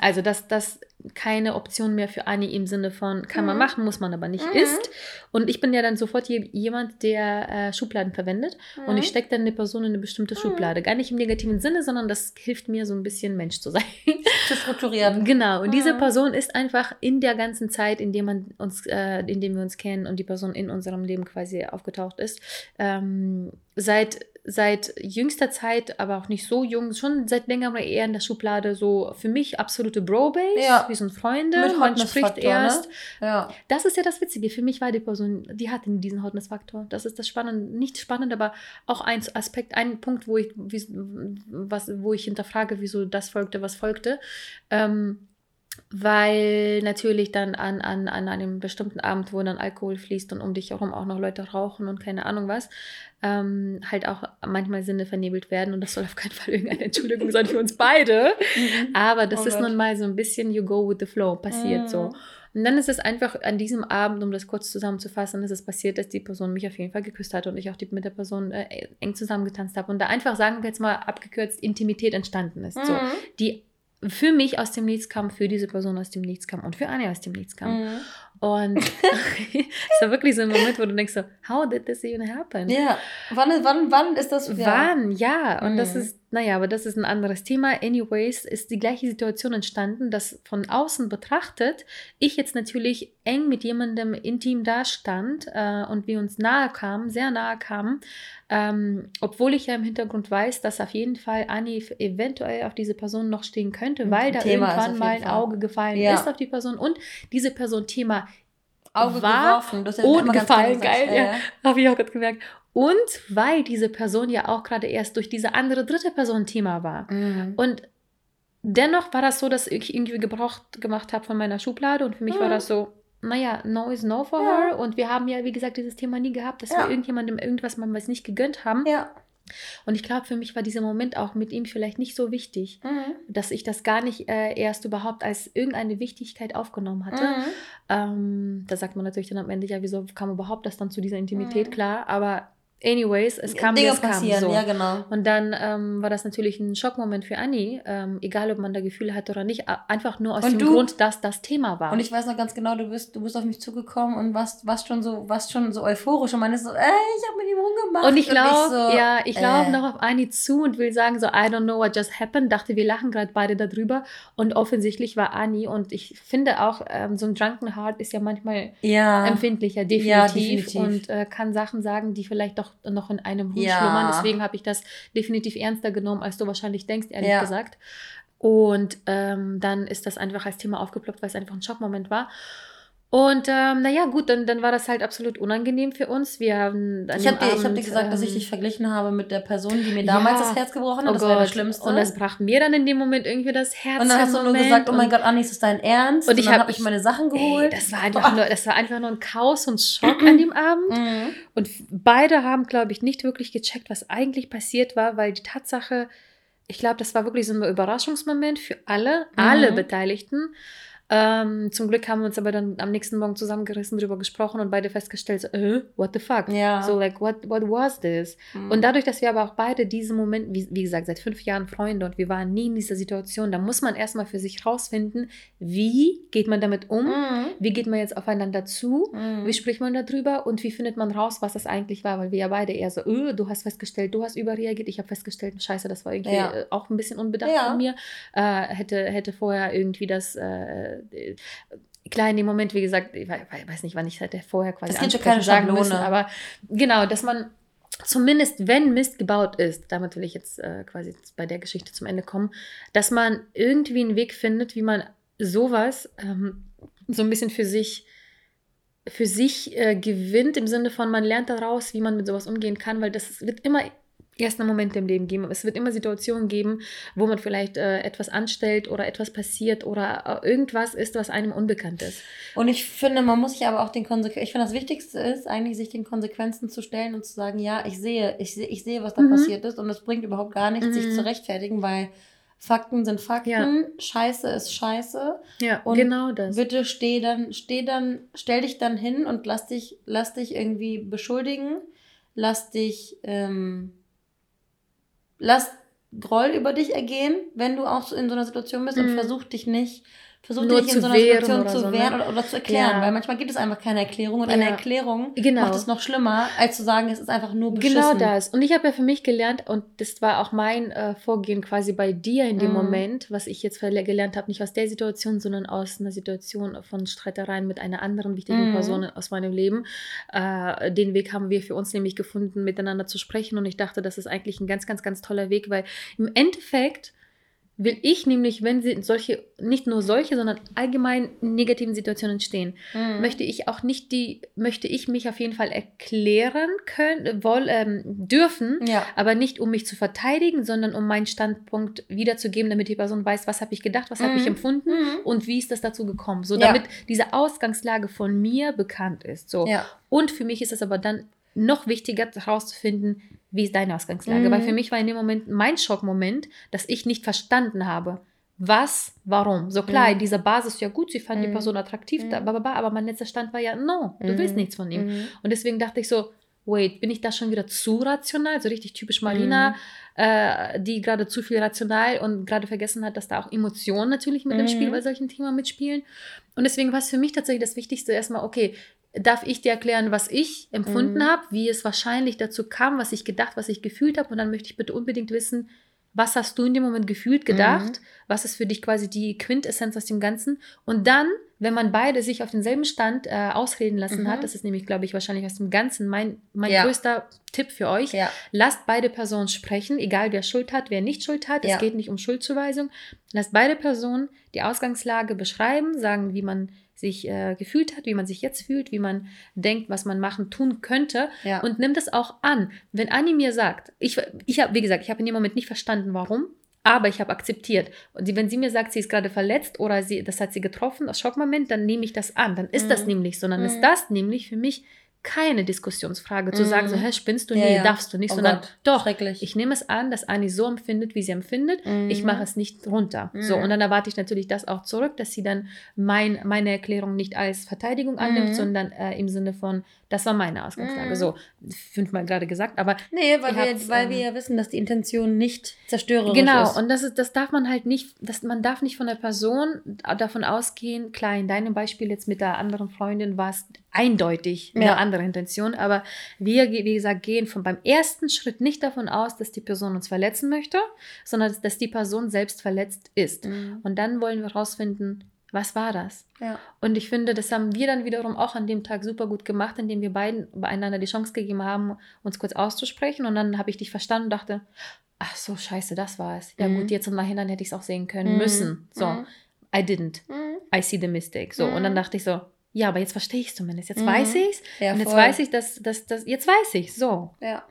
also, dass das keine Option mehr für Annie im Sinne von kann mhm. man machen, muss man aber nicht mhm. ist. Und ich bin ja dann sofort jemand, der äh, Schubladen verwendet mhm. und ich mhm. stecke dann eine Person in eine bestimmte mhm. Schublade. Gar nicht im negativen Sinne, sondern das hilft mir so ein bisschen Mensch zu sein. <laughs> Zu strukturieren. Genau. Und diese mhm. Person ist einfach in der ganzen Zeit, in der man uns, äh, in dem wir uns kennen und die Person in unserem Leben quasi aufgetaucht ist, ähm, seit seit jüngster Zeit, aber auch nicht so jung, schon seit längerem eher in der Schublade so für mich absolute Bro-Base. Ja. Wir sind Freunde, Mit man spricht ne? erst. Ne? Ja. Das ist ja das Witzige. Für mich war die Person, die hatte diesen Hotness-Faktor. Das ist das Spannende, nicht spannend, aber auch ein Aspekt, ein Punkt, wo ich, wie, was, wo ich hinterfrage, wieso das folgte, was folgte. Ähm, weil natürlich dann an, an, an einem bestimmten Abend, wo dann Alkohol fließt und um dich herum auch noch Leute rauchen und keine Ahnung was, ähm, halt auch manchmal Sinne vernebelt werden und das soll auf keinen Fall irgendeine Entschuldigung sein für uns beide. <laughs> Mhm. Aber das oh ist nun mal so ein bisschen you go with the flow, passiert mhm. so. Und dann ist es einfach an diesem Abend, um das kurz zusammenzufassen, ist es passiert, dass die Person mich auf jeden Fall geküsst hat und ich auch die, mit der Person äh, eng zusammengetanzt habe und da einfach, sagen wir jetzt mal abgekürzt, Intimität entstanden ist. Mhm. So, die für mich aus dem Nichts kam, für diese Person aus dem Nichts kam und für Anja aus dem Nichts kam. Mhm. Und <laughs> <laughs> es war wirklich so ein Moment, wo du denkst so, how did this even happen? Ja, wann, wann, wann ist das? Ja. Wann, ja. Und mhm. das ist, naja, aber das ist ein anderes Thema. Anyways, ist die gleiche Situation entstanden, dass von außen betrachtet, ich jetzt natürlich eng mit jemandem intim da stand äh, und wir uns nahe kamen, sehr nahe kamen, ähm, obwohl ich ja im Hintergrund weiß, dass auf jeden Fall Anni eventuell auf diese Person noch stehen könnte, weil da Thema irgendwann mal ein Auge gefallen ja. ist auf die Person und diese Person Thema Auge war geworfen. Das und gefallen, geil, ja, ja. habe ich auch gerade gemerkt. Und weil diese Person ja auch gerade erst durch diese andere dritte Person Thema war. Mhm. Und dennoch war das so, dass ich irgendwie Gebrauch gemacht habe von meiner Schublade und für mich mhm. war das so, naja, no is no for ja. her. Und wir haben ja, wie gesagt, dieses Thema nie gehabt, dass ja. wir irgendjemandem irgendwas mal was nicht gegönnt haben. Ja. Und ich glaube, für mich war dieser Moment auch mit ihm vielleicht nicht so wichtig, mhm. dass ich das gar nicht äh, erst überhaupt als irgendeine Wichtigkeit aufgenommen hatte. Mhm. Ähm, da sagt man natürlich dann am Ende, ja, wieso kam überhaupt das dann zu dieser Intimität mhm. klar? Aber Anyways, es kam, Dinge es kam passieren, so. ja genau. Und dann ähm, war das natürlich ein Schockmoment für Annie, ähm, egal ob man da Gefühle hatte oder nicht, einfach nur aus und dem du, Grund, dass das Thema war. Und ich weiß noch ganz genau, du bist, du bist auf mich zugekommen und warst, warst schon so, warst schon so euphorisch und meinst so, ey, ich habe mit ihm rumgemacht. Und ich glaube, so, ja, ich äh. noch auf Annie zu und will sagen so, I don't know what just happened. Dachte, wir lachen gerade beide darüber und offensichtlich war Annie und ich finde auch, ähm, so ein Drunken Heart ist ja manchmal ja. empfindlicher, definitiv, ja, definitiv. und äh, kann Sachen sagen, die vielleicht doch doch noch in einem Hund ja. schlummern. Deswegen habe ich das definitiv ernster genommen, als du wahrscheinlich denkst, ehrlich ja. gesagt. Und ähm, dann ist das einfach als Thema aufgeploppt, weil es einfach ein Schockmoment war. Und ähm, naja, gut, dann, dann war das halt absolut unangenehm für uns. Wir haben ich habe dir, hab dir gesagt, ähm, dass ich ähm, dich verglichen habe mit der Person, die mir damals ja, das Herz gebrochen hat. Oh das war das Schlimmste. Und das brach mir dann in dem Moment irgendwie das Herz. Und dann hast du nur gesagt, oh mein Gott, Anni, ist das dein Ernst? Und, und ich habe hab ich meine Sachen geholt. Ey, das, war einfach nur, das war einfach nur ein Chaos und Schock an dem Abend. Mhm. Und beide haben, glaube ich, nicht wirklich gecheckt, was eigentlich passiert war, weil die Tatsache, ich glaube, das war wirklich so ein Überraschungsmoment für alle, mhm. alle Beteiligten. Ähm, zum Glück haben wir uns aber dann am nächsten Morgen zusammengerissen, darüber gesprochen und beide festgestellt, so, äh, what the fuck? Ja. So, like, what, what was this? Mhm. Und dadurch, dass wir aber auch beide diesen Moment, wie, wie gesagt, seit fünf Jahren Freunde und wir waren nie in dieser Situation, da muss man erstmal für sich rausfinden, wie geht man damit um? Mhm. Wie geht man jetzt aufeinander zu? Mhm. Wie spricht man darüber und wie findet man raus, was das eigentlich war? Weil wir ja beide eher so, öh, du hast festgestellt, du hast überreagiert, ich habe festgestellt, scheiße, das war irgendwie Ja. äh, auch ein bisschen unbedacht Ja. von mir. Äh, hätte, hätte vorher irgendwie das, äh, äh, klar in dem Moment, wie gesagt, ich wei- wei- weiß nicht, wann ich hätte vorher quasi ja ansprechen keine sagen Schablone. müssen, aber genau, dass man zumindest, wenn Mist gebaut ist, damit will ich jetzt äh, quasi bei der Geschichte zum Ende kommen, dass man irgendwie einen Weg findet, wie man sowas ähm, so ein bisschen für sich für sich äh, gewinnt, im Sinne von, man lernt daraus, wie man mit sowas umgehen kann, weil das wird immer erst einen Moment im Leben geben. Es wird immer Situationen geben, wo man vielleicht äh, etwas anstellt oder etwas passiert oder äh, irgendwas ist, was einem unbekannt ist. Und ich finde, man muss sich aber auch den Konsequenzen, ich finde, das Wichtigste ist eigentlich, sich den Konsequenzen zu stellen und zu sagen, ja, ich sehe, ich sehe, ich sehe, was da Mhm. passiert ist und es bringt überhaupt gar nichts, sich Mhm. zu rechtfertigen, weil Fakten sind Fakten, Ja. Scheiße ist Scheiße. Ja, Und genau das. Bitte steh dann, steh dann, stell dich dann hin und lass dich, lass dich irgendwie beschuldigen, lass dich, ähm, lass Groll über dich ergehen, wenn du auch so in so einer Situation bist und Mhm. versuch dich nicht, versuch Nur dich nicht zu in so einer Situation oder zu so, ne? wehren oder, oder zu erklären, Ja. weil manchmal gibt es einfach keine Erklärung und eine Ja. Erklärung Genau. macht es noch schlimmer, als zu sagen, es ist einfach nur beschissen. Genau das. Und ich habe ja für mich gelernt, und das war auch mein äh, Vorgehen quasi bei dir in dem Mhm. Moment, was ich jetzt gelernt habe, nicht aus der Situation, sondern aus einer Situation von Streitereien mit einer anderen wichtigen Mhm. Person aus meinem Leben. Äh, den Weg haben wir für uns nämlich gefunden, miteinander zu sprechen. Und ich dachte, das ist eigentlich ein ganz, ganz, ganz toller Weg, weil im Endeffekt will ich nämlich, wenn sie solche, nicht nur solche, sondern allgemein negativen Situationen entstehen, Mhm. möchte ich auch nicht die, möchte ich mich auf jeden Fall erklären können, woll, ähm, dürfen, Ja. aber nicht um mich zu verteidigen, sondern um meinen Standpunkt wiederzugeben, damit die Person weiß, was habe ich gedacht, was habe ich Mhm. empfunden Mhm. und wie ist das dazu gekommen, so Ja. damit diese Ausgangslage von mir bekannt ist. So. Ja. Und für mich ist es aber dann noch wichtiger herauszufinden, wie ist deine Ausgangslage. Mhm. Weil für mich war in dem Moment mein Schockmoment, dass ich nicht verstanden habe, was, warum. So klar, Mhm. in dieser Basis, ja gut, sie fand die Mhm. Person attraktiv, Mhm. bababa, aber mein letzter Stand war ja, no, du willst Mhm. nichts von ihm. Mhm. Und deswegen dachte ich so, wait, bin ich da schon wieder zu rational? So richtig typisch Marina, Mhm. äh, die gerade zu viel rational und gerade vergessen hat, dass da auch Emotionen natürlich mit Mhm. Spiel bei solchen Themen mitspielen. Und deswegen war es für mich tatsächlich das Wichtigste erstmal, okay, darf ich dir erklären, was ich empfunden Mhm. habe, wie es wahrscheinlich dazu kam, was ich gedacht, was ich gefühlt habe. Und dann möchte ich bitte unbedingt wissen, was hast du in dem Moment gefühlt, gedacht? Mhm. Was ist für dich quasi die Quintessenz aus dem Ganzen? Und dann, wenn man beide sich auf denselben Stand äh, ausreden lassen Mhm. hat, das ist nämlich, glaube ich, wahrscheinlich aus dem Ganzen mein, mein Ja. größter Tipp für euch. Ja. Lasst beide Personen sprechen, egal wer Schuld hat, wer nicht Schuld hat. Ja. Es geht nicht um Schuldzuweisung. Lasst beide Personen die Ausgangslage beschreiben, sagen, wie man sich äh, gefühlt hat, wie man sich jetzt fühlt, wie man denkt, was man machen, tun könnte. Ja. Und nimm das auch an. Wenn Anni mir sagt, ich, ich habe, wie gesagt, ich habe in dem Moment nicht verstanden, warum, aber ich habe akzeptiert. Und wenn sie mir sagt, sie ist gerade verletzt oder sie, das hat sie getroffen, das Schockmoment, dann nehme ich das an. Dann ist das Mhm. nämlich so. Dann ist Mhm. das nämlich für mich keine Diskussionsfrage, zu Mhm. sagen, so, hä, spinnst du? Ja, Nee, ja. darfst du nicht, Oh sondern Gott, doch, ich nehme es an, dass Anni so empfindet, wie sie empfindet. Ich Mhm. mache es nicht runter. So, Mhm. und dann erwarte ich natürlich das auch zurück, dass sie dann mein, meine Erklärung nicht als Verteidigung annimmt, Mhm. sondern äh, im Sinne von, das war meine Ausgangslage. Mhm. So, fünfmal gerade gesagt, aber Nee, weil, wir, weil ähm, wir ja wissen, dass die Intention nicht zerstörerisch Genau, ist. und das, ist, das darf man halt nicht, das, man darf nicht von der Person davon ausgehen, klar, in deinem Beispiel jetzt mit der anderen Freundin war es eindeutig eine Ja. andere Intention, aber wir, wie gesagt, gehen von beim ersten Schritt nicht davon aus, dass die Person uns verletzen möchte, sondern dass, die Person selbst verletzt ist. Mhm. Und dann wollen wir herausfinden, was war das? Ja. Und ich finde, das haben wir dann wiederum auch an dem Tag super gut gemacht, indem wir beiden einander die Chance gegeben haben, uns kurz auszusprechen. Und dann habe ich dich verstanden und dachte, ach so, scheiße, das war es. Ja Mhm. gut, jetzt im Nachhinein hätte ich es auch sehen können Mhm. müssen. So, Mhm. I didn't. Mhm. I see the mistake. So, und dann Mhm. dachte ich so, ja, aber jetzt verstehe ich es zumindest. Jetzt Mhm. weiß ich es. Ja, und jetzt voll. weiß ich, dass, dass, dass, jetzt weiß ich So. Ja.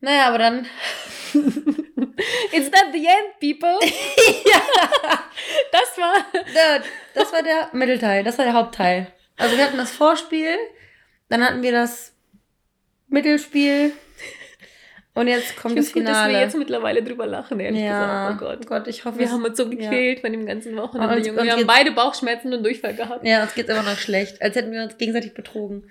Naja, aber dann. <laughs> It's not the end, people. <laughs> Das war. Ja, das war der Mittelteil, das war der Hauptteil. Also wir hatten das Vorspiel, dann hatten wir das Mittelspiel Und jetzt kommt ich das gut, dass Finale. wir jetzt mittlerweile drüber lachen, ehrlich ja, gesagt. Oh Gott. Gott, ich hoffe, Wir haben uns so ja. gequält von dem ganzen Wochenende. Und- Junge. wir haben beide Bauchschmerzen und Durchfall gehabt. Ja, uns geht's immer noch schlecht, als hätten wir uns gegenseitig betrogen.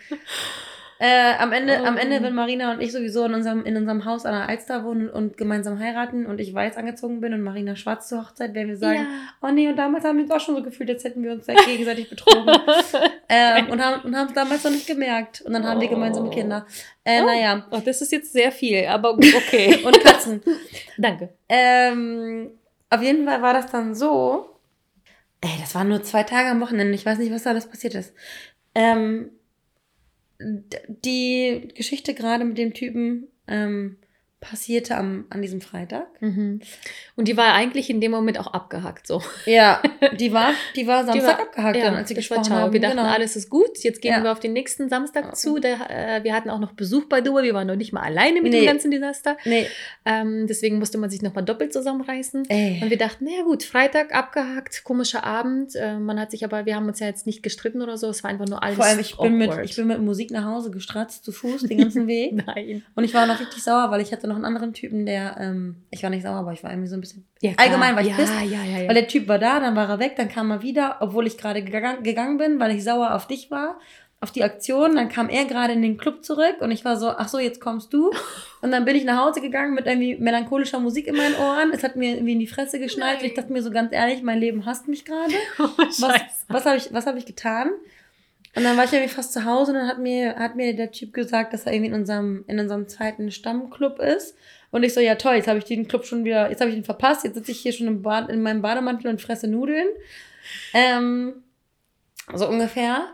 Äh, am, Ende, am Oh. Ende, wenn Marina und ich sowieso in unserem, in unserem Haus an der Alster wohnen und gemeinsam heiraten und ich weiß angezogen bin und Marina schwarz zur Hochzeit, werden wir sagen, oh nee, und damals haben wir uns auch schon so gefühlt, als hätten wir uns halt gegenseitig betrogen. <laughs> ähm, und haben und haben es damals noch nicht gemerkt. Und dann haben wir gemeinsame Oh. Kinder. Äh, Oh. Naja. Oh, das ist jetzt sehr viel, aber okay. <laughs> Und Katzen. <laughs> Danke. Ähm, auf jeden Fall war das dann so. Ey, das waren nur zwei Tage am Wochenende. Ich weiß nicht, was da alles passiert ist. Ähm, die Geschichte gerade mit dem Typen ähm, passierte am, an diesem Freitag. Mhm. Und die war eigentlich in dem Moment auch abgehackt. So. Ja, <laughs> die war, die war Samstag war- abgehakt, dann, als sie gesprochen haben. Wir dachten, genau. alles ist gut. Jetzt gehen Ja. wir auf den nächsten Samstag zu. Der, äh, wir hatten auch noch Besuch bei Dua. Wir waren noch nicht mal alleine mit Nee. dem ganzen Desaster. Nee, Ähm, deswegen musste man sich nochmal doppelt zusammenreißen. ey. Und wir dachten, naja gut, Freitag abgehakt, komischer Abend. Äh, man hat sich aber, wir haben uns ja jetzt nicht gestritten oder so. Es war einfach nur alles Vor allem, ich bin, mit, ich bin mit Musik nach Hause gestratzt, zu Fuß, den ganzen <laughs> Weg. Nein. Und ich war noch richtig sauer, weil ich hatte noch einen anderen Typen, der, ähm, ich war nicht sauer, aber ich war irgendwie so ein bisschen Ja, Allgemein war ich ja, pissed, ja, ja, ja. Weil der Typ war da, dann war er weg, dann kam er wieder, obwohl ich gerade gegangen, bin, weil ich sauer auf dich war, auf die Aktion. Dann kam er gerade in den Club zurück und ich war so, ach so, jetzt kommst du. <laughs> Und dann bin ich nach Hause gegangen mit irgendwie melancholischer Musik in meinen Ohren. Es hat mir irgendwie in die Fresse geschneit. Nein. Ich dachte mir so ganz ehrlich, mein Leben hasst mich gerade. <laughs> oh, Was, was habe ich, was hab ich getan? Und dann war ich irgendwie fast zu Hause und dann hat mir, hat mir der Typ gesagt, dass er irgendwie in unserem, in unserem zweiten Stammclub ist. Und ich so, ja toll, jetzt habe ich den Club schon wieder, jetzt habe ich ihn verpasst, jetzt sitze ich hier schon im Bad, in meinem Bademantel und fresse Nudeln. Ähm, so ungefähr.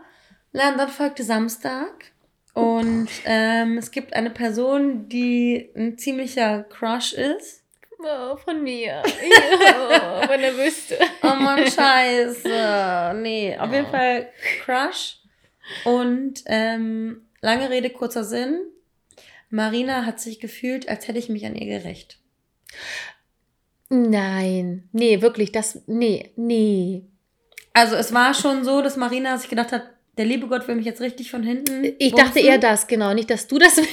Na, und dann folgte Samstag. Und ähm, es gibt eine Person, die ein ziemlicher Crush ist. Oh, von mir. Ja, wenn er wüsste. Oh Mann, scheiße. Nee, auf jeden. Fall Crush. Und ähm, lange Rede, kurzer Sinn. Marina hat sich gefühlt, als hätte ich mich an ihr gerecht. Nein, nee, wirklich, das, nee, nee. Also es war schon so, dass Marina sich gedacht hat, der liebe Gott will mich jetzt richtig von hinten. Ich dachte bumsen. eher das, genau. Nicht, dass du das <laughs> willst,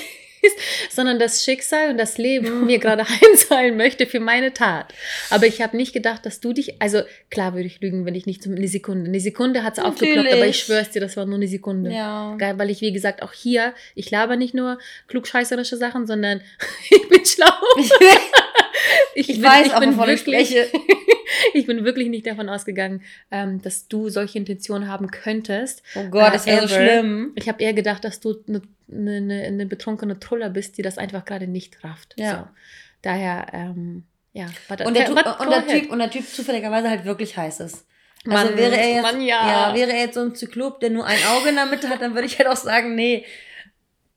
sondern das Schicksal und das Leben mir gerade <laughs> heimzahlen möchte für meine Tat. Aber ich habe nicht gedacht, dass du dich, also klar würde ich lügen, wenn ich nicht zum- eine Sekunde. Eine Sekunde hat es aufgeploppt, aber ich schwör's dir, das war nur eine Sekunde. Ja. Geil, weil ich, wie gesagt, auch hier, ich laber nicht nur klugscheißerische Sachen, sondern <laughs> ich bin schlau. <laughs> Ich weiß auch, wovon ich wirklich, spreche. <laughs> ich bin wirklich nicht davon ausgegangen, ähm, dass du solche Intentionen haben könntest. Oh Gott, das wäre so schlimm. Ich habe eher gedacht, dass du eine ne, ne, eine betrunkene Truller bist, die das einfach gerade nicht rafft. Ja. So. Daher, ähm, ja. But, Und der, Typ, und, der typ, und der Typ zufälligerweise halt wirklich heiß ist. Also Mann, wäre er jetzt, Mann, ja. wäre er jetzt so ein Zyklop, der nur ein Auge in der Mitte hat, dann würde ich halt auch sagen, nee,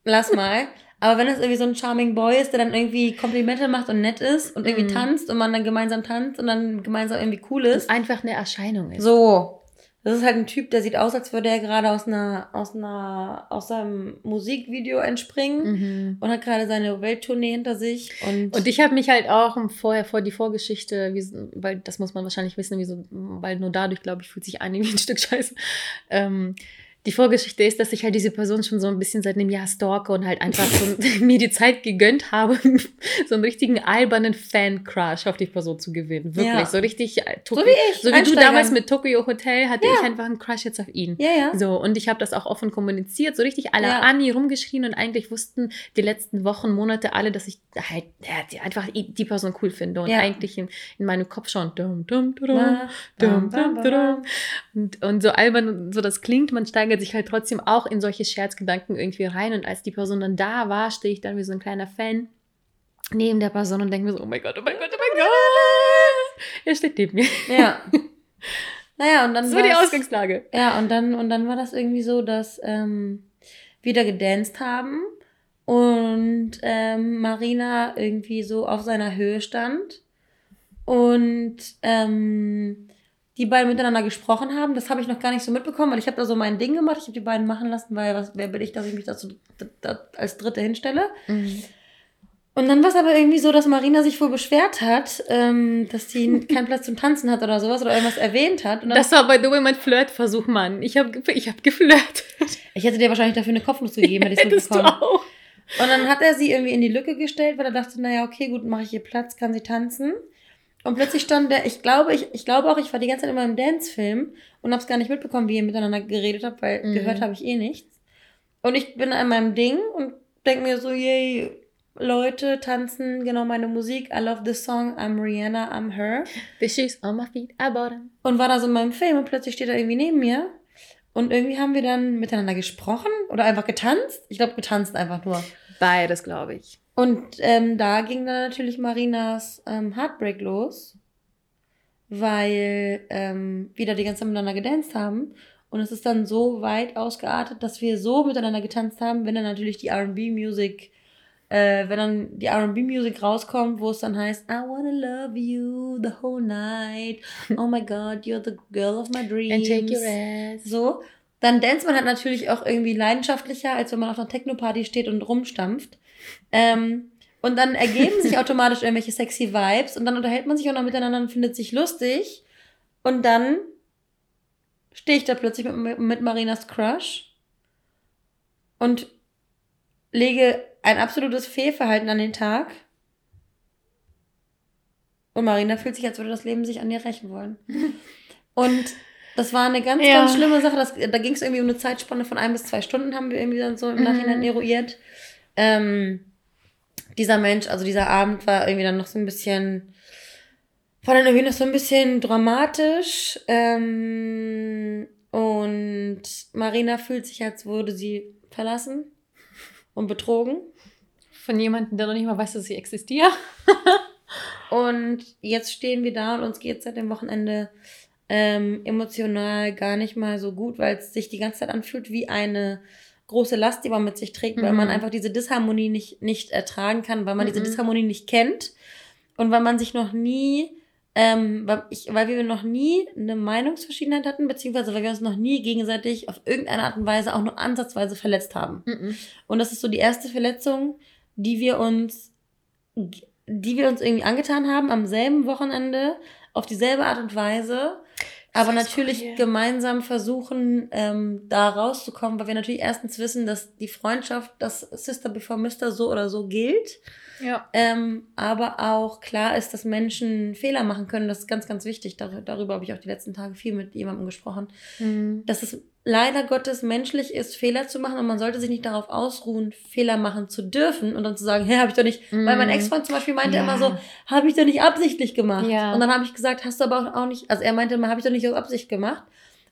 lass mal. Aber wenn es irgendwie so ein Charming Boy ist, der dann irgendwie Komplimente macht und nett ist und irgendwie Mhm. tanzt und man dann gemeinsam tanzt und dann gemeinsam irgendwie cool ist. einfach eine Erscheinung ist. So. Das ist halt ein Typ, der sieht aus, als würde er gerade aus einer, aus einer, aus seinem Musikvideo entspringen Mhm. und hat gerade seine Welttournee hinter sich und, Und ich habe mich halt auch vorher vor die Vorgeschichte, wie, weil das muss man wahrscheinlich wissen, wieso, weil nur dadurch, glaube ich, fühlt sich eine wie <laughs> ein Stück Scheiße. Ähm, die Vorgeschichte ist, dass ich halt diese Person schon so ein bisschen seit einem Jahr stalke und halt einfach so <laughs> <laughs> mir die Zeit gegönnt habe, <laughs> so einen richtigen albernen Fan-Crush auf die Person zu gewinnen. Wirklich, Ja. so richtig. äh, so Tokio- wie ich. so wie du damals mit Tokyo Hotel hatte Ja. ich einfach einen Crush jetzt auf ihn. Ja, ja. So, und ich habe das auch offen kommuniziert, so richtig alle Ja. Anni rumgeschrien und eigentlich wussten die letzten Wochen, Monate alle, dass ich halt ja, die, einfach die Person cool finde und eigentlich in, in meinem Kopf schon dum, dum, dum, dum, dum, ba, dum. ba. Und, und so albern so das klingt, man steigert sich halt trotzdem auch in solche Scherzgedanken irgendwie rein und als die Person dann da war, stehe ich dann wie so ein kleiner Fan neben der Person und denke mir so, oh mein Gott, oh mein Gott, oh mein Gott, <laughs> er steht neben mir. Ja. <laughs> naja, und dann Das war die Ausgangslage. Ja, und dann, und dann war das irgendwie so, dass ähm, wir da gedanced haben und ähm, Marina irgendwie so auf seiner Höhe stand und ähm, die beiden miteinander gesprochen haben. Das habe ich noch gar nicht so mitbekommen, weil ich habe da so mein Ding gemacht. Ich habe die beiden machen lassen, weil was, wer bin ich, dass ich mich dazu da, da, als Dritte hinstelle. Und dann war es aber irgendwie so, dass Marina sich wohl beschwert hat, ähm, dass sie <laughs> keinen Platz zum Tanzen hat oder sowas oder irgendwas erwähnt hat. Das war bei The Way mein Flirtversuch, Mann. Ich habe ich hab geflirtet. <laughs> Ich hätte dir wahrscheinlich dafür eine Kopfnuss gegeben, hätte ich es <laughs> Hättest du auch. Und dann hat er sie irgendwie in die Lücke gestellt, weil er dachte, naja, okay, gut, mache ich hier Platz, kann sie tanzen. Und plötzlich stand der, ich glaube, ich, ich glaube auch, ich war die ganze Zeit immer im Dance-Film und habe es gar nicht mitbekommen, wie ihr miteinander geredet habt, weil mhm. gehört habe ich eh nichts. Und ich bin an meinem Ding und denke mir so, yay, Leute tanzen genau meine Musik. I love this song. I'm Rihanna, I'm her. The shoes on my feet, I bought them. Und war da so in meinem Film und plötzlich steht er irgendwie neben mir. Und irgendwie haben wir dann miteinander gesprochen oder einfach getanzt. Ich glaube, getanzt einfach nur. Beides, glaube ich. Und ähm, da ging dann natürlich Marinas ähm, Heartbreak los, weil ähm, wir da die ganze Zeit miteinander gedanced haben. Und es ist dann so weit ausgeartet, dass wir so miteinander getanzt haben, wenn dann natürlich die RB-Music äh, wenn dann die RB-Music rauskommt, wo es dann heißt, I wanna love you the whole night. Oh my God, you're the girl of my dreams. And take your ass. So. Dann dance man halt natürlich auch irgendwie leidenschaftlicher, als wenn man auf einer Techno-Party steht und rumstampft. Ähm, und dann ergeben sich <laughs> automatisch irgendwelche sexy Vibes und dann unterhält man sich auch noch miteinander und findet sich lustig. Und dann stehe ich da plötzlich mit, mit Marinas Crush und lege ein absolutes Fehlverhalten an den Tag. Und Marina fühlt sich, als würde das Leben sich an ihr rächen wollen. <laughs> Und das war eine ganz, ja. ganz schlimme Sache. Das, da ging es irgendwie um eine Zeitspanne von ein bis zwei Stunden, haben wir irgendwie dann so im mhm. Nachhinein eruiert. Ähm, dieser Mensch, also dieser Abend war irgendwie dann noch so ein bisschen, war dann irgendwie noch so ein bisschen dramatisch. Ähm, und Marina fühlt sich, als würde sie verlassen und betrogen. Von jemandem, der noch nicht mal weiß, dass ich existiere. <laughs> und jetzt stehen wir da und uns geht seit dem Wochenende ähm, emotional gar nicht mal so gut, weil es sich die ganze Zeit anfühlt wie eine große Last, die man mit sich trägt, weil man mhm. einfach diese Disharmonie nicht, nicht ertragen kann, weil man mhm. diese Disharmonie nicht kennt und weil man sich noch nie ähm, weil, ich, weil wir noch nie eine Meinungsverschiedenheit hatten, beziehungsweise weil wir uns noch nie gegenseitig auf irgendeine Art und Weise auch nur ansatzweise verletzt haben. Mhm. Und das ist so die erste Verletzung, die wir uns, die wir uns irgendwie angetan haben am selben Wochenende auf dieselbe Art und Weise, aber natürlich cool. gemeinsam versuchen, ähm, da rauszukommen, weil wir natürlich erstens wissen, dass die Freundschaft, das Sister Before Mister so oder so gilt. Ja. Ähm, aber auch klar ist, dass Menschen Fehler machen können. Das ist ganz, ganz wichtig. Dar darüber habe ich auch die letzten Tage viel mit jemandem gesprochen. Mhm. Dass es leider Gottes menschlich ist, Fehler zu machen und man sollte sich nicht darauf ausruhen, Fehler machen zu dürfen und dann zu sagen, hä, habe ich doch nicht, mhm. weil mein Ex-Freund zum Beispiel meinte ja. immer so, habe ich doch nicht absichtlich gemacht. Ja. Und dann habe ich gesagt, hast du aber auch nicht, also er meinte immer, habe ich doch nicht aus Absicht gemacht.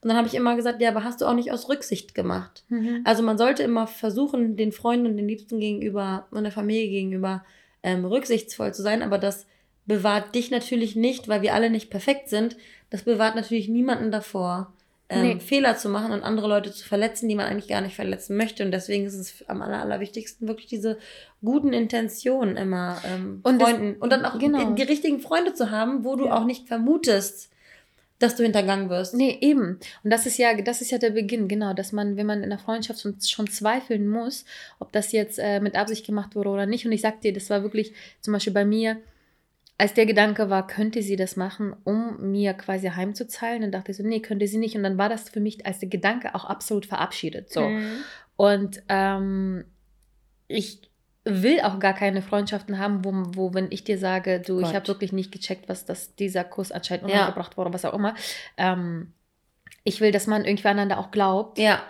Und dann habe ich immer gesagt, ja, aber hast du auch nicht aus Rücksicht gemacht. Mhm. Also man sollte immer versuchen, den Freunden und den Liebsten gegenüber und der Familie gegenüber ähm, rücksichtsvoll zu sein, aber das bewahrt dich natürlich nicht, weil wir alle nicht perfekt sind. Das bewahrt natürlich niemanden davor, ähm, nee. Fehler zu machen und andere Leute zu verletzen, die man eigentlich gar nicht verletzen möchte. Und deswegen ist es am aller, allerwichtigsten wirklich diese guten Intentionen immer ähm, und Freunden. Das, und dann auch genau. die, die, richtigen Freunde zu haben, wo du ja. auch nicht vermutest, dass du hintergangen wirst. Nee, eben. Und das ist ja, das ist ja der Beginn, genau, dass man, wenn man in der Freundschaft schon, schon zweifeln muss, ob das jetzt äh, mit Absicht gemacht wurde oder nicht. Und ich sag dir, das war wirklich zum Beispiel bei mir, als der Gedanke war, könnte sie das machen, um mir quasi heimzuzahlen, dann dachte ich so, nee, könnte sie nicht. Und dann war das für mich als der Gedanke auch absolut verabschiedet. So. Mhm. Und ähm, ich will auch gar keine Freundschaften haben, wo, wo wenn ich dir sage, du, Gott. ich habe wirklich nicht gecheckt, was das, dieser Kurs anscheinend untergebracht ja. wurde, was auch immer. Ähm, ich will, dass man irgendwie einander auch glaubt. Ja.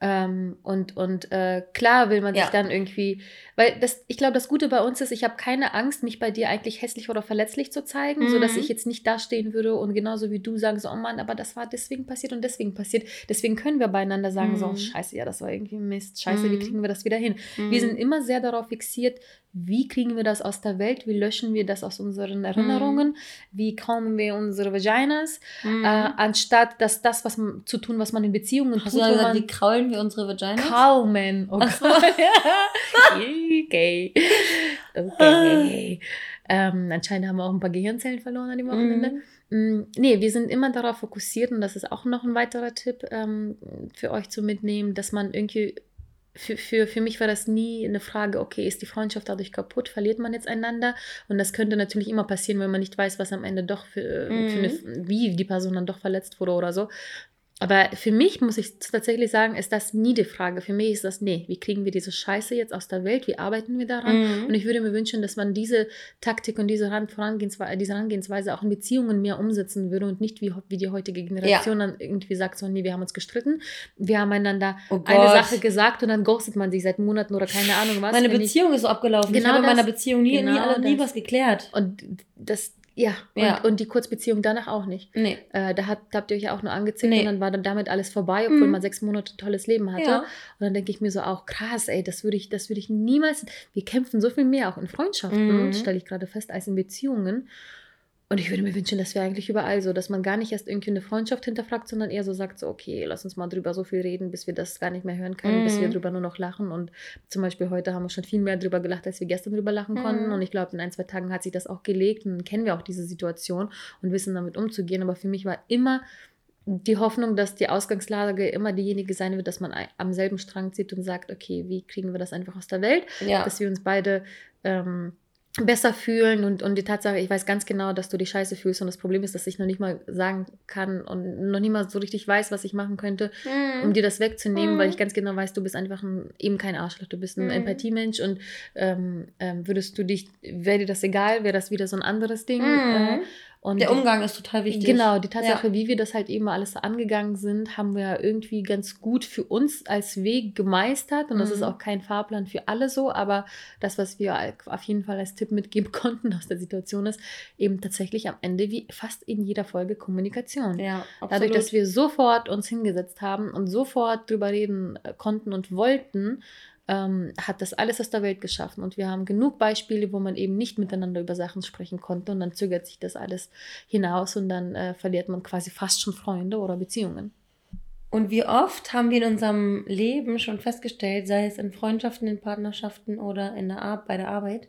Ähm, und und äh, klar will man sich dann irgendwie, weil das, ich glaube, das Gute bei uns ist, ich habe keine Angst, mich bei dir eigentlich hässlich oder verletzlich zu zeigen, mhm. sodass ich jetzt nicht dastehen würde und genauso wie du sagen, so, oh Mann, aber das war deswegen passiert und deswegen passiert. Deswegen können wir beieinander sagen, mhm. so, scheiße, ja, das war irgendwie Mist, scheiße, mhm. wie kriegen wir das wieder hin? Wir sind mhm. immer sehr darauf fixiert, wie kriegen wir das aus der Welt, wie löschen wir das aus unseren Erinnerungen, mhm. wie kommen wir unsere Vaginas, mhm. äh, anstatt dass das, was man, zu tun, was man in Beziehungen Hast tut. Gesagt, wie kraulen wir unsere Vaginas? Kaumen. Oh Gott. <laughs> <laughs> okay. Okay. <laughs> Ähm, anscheinend haben wir auch ein paar Gehirnzellen verloren an dem Wochenende. Mhm. Mm, nee, wir sind immer darauf fokussiert und das ist auch noch ein weiterer Tipp ähm, für euch zu mitnehmen, dass man irgendwie für, für, für mich war das nie eine Frage, okay, ist die Freundschaft dadurch kaputt, verliert man jetzt einander? Und das könnte natürlich immer passieren, wenn man nicht weiß, was am Ende doch für, mm. für eine, mhm. wie die Person dann doch verletzt wurde oder so. Aber für mich muss ich tatsächlich sagen, ist das nie die Frage. Für mich ist das, nee, wie kriegen wir diese Scheiße jetzt aus der Welt? Wie arbeiten wir daran? Mhm. Und ich würde mir wünschen, dass man diese Taktik und diese Herangehensweise, diese Herangehensweise auch in Beziehungen mehr umsetzen würde und nicht wie, wie die heutige Generation ja. dann irgendwie sagt, so, nee, wir haben uns gestritten, wir haben einander oh eine Sache gesagt und dann ghostet man sich seit Monaten oder keine Ahnung was. Meine Beziehung ich, ist so abgelaufen. Genau ich habe in meiner Beziehung nie, genau nie, nie was geklärt. Und das, ja, ja. Und, und, die Kurzbeziehung danach auch nicht. Nee. Äh, da, hat, da habt ihr euch ja auch nur angezickt nee. und dann war dann damit alles vorbei, obwohl mhm. man sechs Monate ein tolles Leben hatte. Ja. Und dann denke ich mir so auch, krass, ey, das würde ich, das würde ich niemals. Wir kämpfen so viel mehr auch in Freundschaften, mhm. stelle ich gerade fest, als in Beziehungen. Und ich würde mir wünschen, das wäre eigentlich überall so, dass man gar nicht erst irgendwie eine Freundschaft hinterfragt, sondern eher so sagt, so, okay, lass uns mal drüber so viel reden, bis wir das gar nicht mehr hören können, mhm. bis wir mhm. drüber nur noch lachen. Und zum Beispiel heute haben wir schon viel mehr drüber gelacht, als wir gestern drüber lachen mhm. konnten. Und ich glaube, in ein, zwei Tagen hat sich das auch gelegt und dann kennen wir auch diese Situation und wissen damit umzugehen. Aber für mich war immer die Hoffnung, dass die Ausgangslage immer diejenige sein wird, dass man am selben Strang zieht und sagt, okay, wie kriegen wir das einfach aus der Welt? Ja. Dass wir uns beide ähm, besser fühlen und, und die Tatsache, ich weiß ganz genau, dass du dich scheiße fühlst und das Problem ist, dass ich noch nicht mal sagen kann und noch nicht mal so richtig weiß, was ich machen könnte, mm. um dir das wegzunehmen, mm. weil ich ganz genau weiß, du bist einfach ein, eben kein Arschloch, du bist ein mm. Empathiemensch und ähm, ähm, würdest du dich, wäre dir das egal, wäre das wieder so ein anderes Ding. Äh, und der Umgang ist total wichtig. Genau, die Tatsache, ja. wie wir das halt eben alles angegangen sind, haben wir irgendwie ganz gut für uns als Weg gemeistert. Und mhm. das ist mhm. auch kein Fahrplan für alle so, aber das, was wir auf jeden Fall als Tipp mitgeben <laughs> konnten aus der Situation, ist eben tatsächlich am Ende wie fast in jeder Folge Kommunikation. Ja, absolut. Dadurch, dass wir sofort uns hingesetzt haben und sofort drüber reden äh, konnten und wollten, ähm, hat das alles aus der Welt geschaffen. Und wir haben genug Beispiele, wo man eben nicht miteinander über Sachen sprechen konnte und dann zögert sich das alles hinaus und dann äh, verliert man quasi fast schon Freunde oder Beziehungen. Und wie oft haben wir in unserem Leben schon festgestellt, sei es in Freundschaften, in Partnerschaften oder in der Ar bei der Arbeit,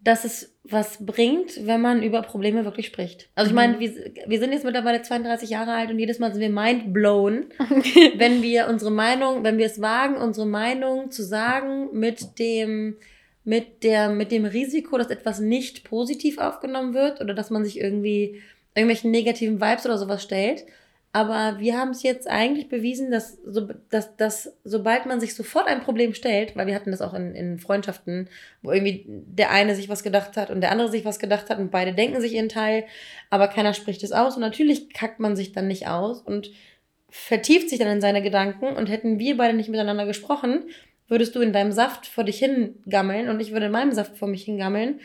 dass es was bringt, wenn man über Probleme wirklich spricht. Also ich meine, mhm. wir, wir sind jetzt mittlerweile 32 Jahre alt und jedes Mal sind wir mind blown, <laughs> wenn wir unsere Meinung, wenn wir es wagen, unsere Meinung zu sagen mit dem mit der mit dem Risiko, dass etwas nicht positiv aufgenommen wird oder dass man sich irgendwie irgendwelchen negativen Vibes oder sowas stellt. Aber wir haben es jetzt eigentlich bewiesen, dass, so, dass, dass sobald man sich sofort ein Problem stellt, weil wir hatten das auch in, in Freundschaften, wo irgendwie der eine sich was gedacht hat und der andere sich was gedacht hat und beide denken sich ihren Teil, aber keiner spricht es aus. Und natürlich kackt man sich dann nicht aus und vertieft sich dann in seine Gedanken. Und hätten wir beide nicht miteinander gesprochen, würdest du in deinem Saft vor dich hingammeln und ich würde in meinem Saft vor mich hingammeln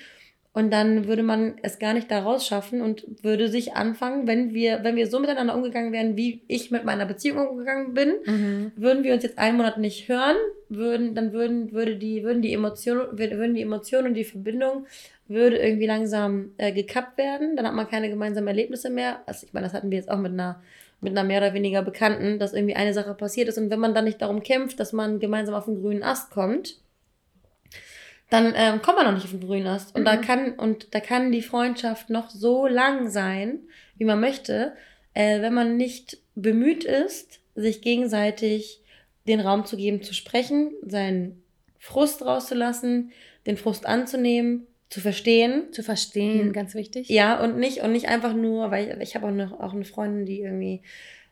und dann würde man es gar nicht da rausschaffen und würde sich anfangen, wenn wir, wenn wir so miteinander umgegangen wären, wie ich mit meiner Beziehung umgegangen bin, mhm. würden wir uns jetzt einen Monat nicht hören, würden, dann würden, würde die, würden die Emotionen, würden die Emotionen und die Verbindung würde irgendwie langsam äh, gekappt werden. Dann hat man keine gemeinsamen Erlebnisse mehr. Also ich meine, das hatten wir jetzt auch mit einer mit einer mehr oder weniger Bekannten, dass irgendwie eine Sache passiert ist und wenn man dann nicht darum kämpft, dass man gemeinsam auf den grünen Ast kommt, dann ähm, kommt man noch nicht auf den grünen Ast. Und mhm. da kann, und da kann die Freundschaft noch so lang sein, wie man möchte, äh, wenn man nicht bemüht ist, sich gegenseitig den Raum zu geben, zu sprechen, seinen Frust rauszulassen, den Frust anzunehmen, zu verstehen. Zu verstehen, mhm. ganz wichtig. Ja, und nicht, und nicht einfach nur, weil ich, ich habe auch, eine, auch eine Freundin, die irgendwie,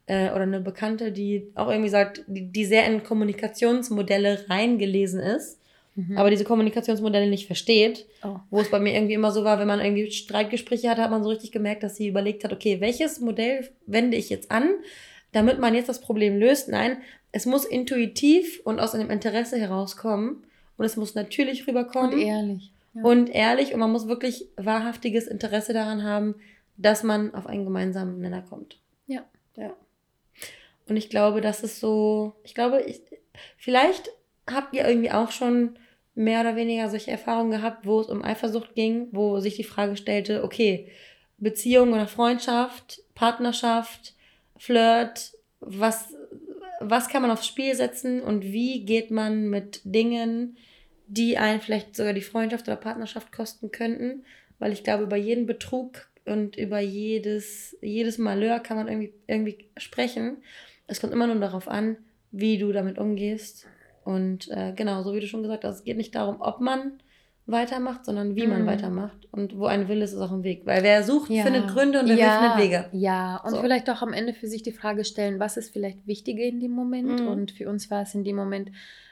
äh, oder eine Bekannte, die auch irgendwie sagt, die, die sehr in Kommunikationsmodelle reingelesen ist Mhm. aber diese Kommunikationsmodelle nicht versteht. Oh. Wo es bei mir irgendwie immer so war, wenn man irgendwie Streitgespräche hatte, hat man so richtig gemerkt, dass sie überlegt hat, okay, welches Modell wende ich jetzt an, damit man jetzt das Problem löst? Nein, es muss intuitiv und aus einem Interesse herauskommen und es muss natürlich rüberkommen. Und ehrlich. Ja. Und ehrlich und man muss wirklich wahrhaftiges Interesse daran haben, dass man auf einen gemeinsamen Nenner kommt. Ja. Ja. Und ich glaube, das ist so, ich glaube, ich, vielleicht habt ihr irgendwie auch schon mehr oder weniger solche Erfahrungen gehabt, wo es um Eifersucht ging, wo sich die Frage stellte, okay, Beziehung oder Freundschaft, Partnerschaft, Flirt, was, was kann man aufs Spiel setzen und wie geht man mit Dingen, die einen vielleicht sogar die Freundschaft oder Partnerschaft kosten könnten, weil ich glaube, über jeden Betrug und über jedes, jedes Malheur kann man irgendwie, irgendwie sprechen. Es kommt immer nur darauf an, wie du damit umgehst und äh, genau, so wie du schon gesagt hast, es geht nicht darum, ob man weitermacht, sondern wie mhm. man weitermacht. Und wo ein Wille ist, ist auch ein Weg. Weil wer sucht, ja. findet Gründe und wer ja. findet Wege. Ja, und so. vielleicht auch am Ende für sich die Frage stellen, was ist vielleicht wichtiger in dem Moment? Mhm. Und für uns war es in dem Moment,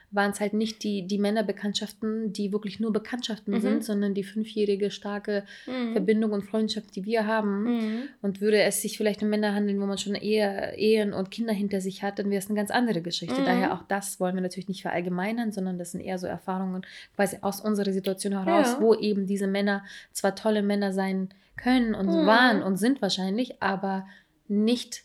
waren es halt nicht die, die Männerbekanntschaften, die wirklich nur Bekanntschaften mhm. sind, sondern die fünfjährige starke mhm. Verbindung und Freundschaft, die wir haben. Mhm. Und würde es sich vielleicht um Männer handeln, wo man schon Ehe, Ehen und Kinder hinter sich hat, dann wäre es eine ganz andere Geschichte. Mhm. Daher auch das wollen wir natürlich nicht verallgemeinern, sondern das sind eher so Erfahrungen quasi aus unserer Situation heraus, ja. wo eben diese Männer zwar tolle Männer sein können und mhm. waren und sind wahrscheinlich, aber nicht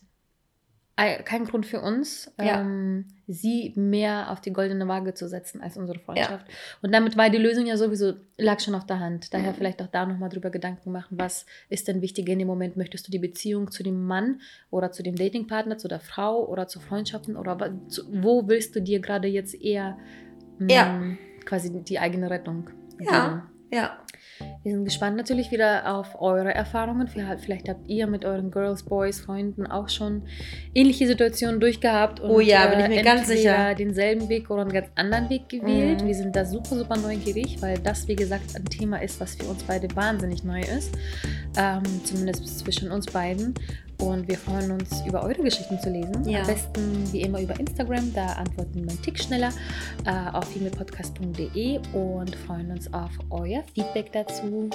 kein Grund für uns, ja. ähm, sie mehr auf die goldene Waage zu setzen als unsere Freundschaft. Ja. Und damit war die Lösung ja sowieso, lag schon auf der Hand. Daher mhm. vielleicht auch da nochmal drüber Gedanken machen, was ist denn wichtig in dem Moment? Möchtest du die Beziehung zu dem Mann oder zu dem Datingpartner, zu der Frau oder zu Freundschaften oder zu, wo willst du dir gerade jetzt eher mh, ja. Mm, quasi die eigene Rettung? Ja, geben? ja. Wir sind gespannt natürlich wieder auf eure Erfahrungen. Vielleicht habt ihr mit euren Girls, Boys, Freunden auch schon ähnliche Situationen durchgehabt. Und, oh ja, bin ich mir äh, ganz sicher. denselben Weg oder einen ganz anderen Weg gewählt. Mhm. Wir sind da super, super neugierig, weil das, wie gesagt, ein Thema ist, was für uns beide wahnsinnig neu ist. Ähm, zumindest zwischen uns beiden. Und wir freuen uns, über eure Geschichten zu lesen. Ja. Am besten wie immer über Instagram, da antworten wir einen Tick schneller äh, auf female und freuen uns auf euer Feedback dazu.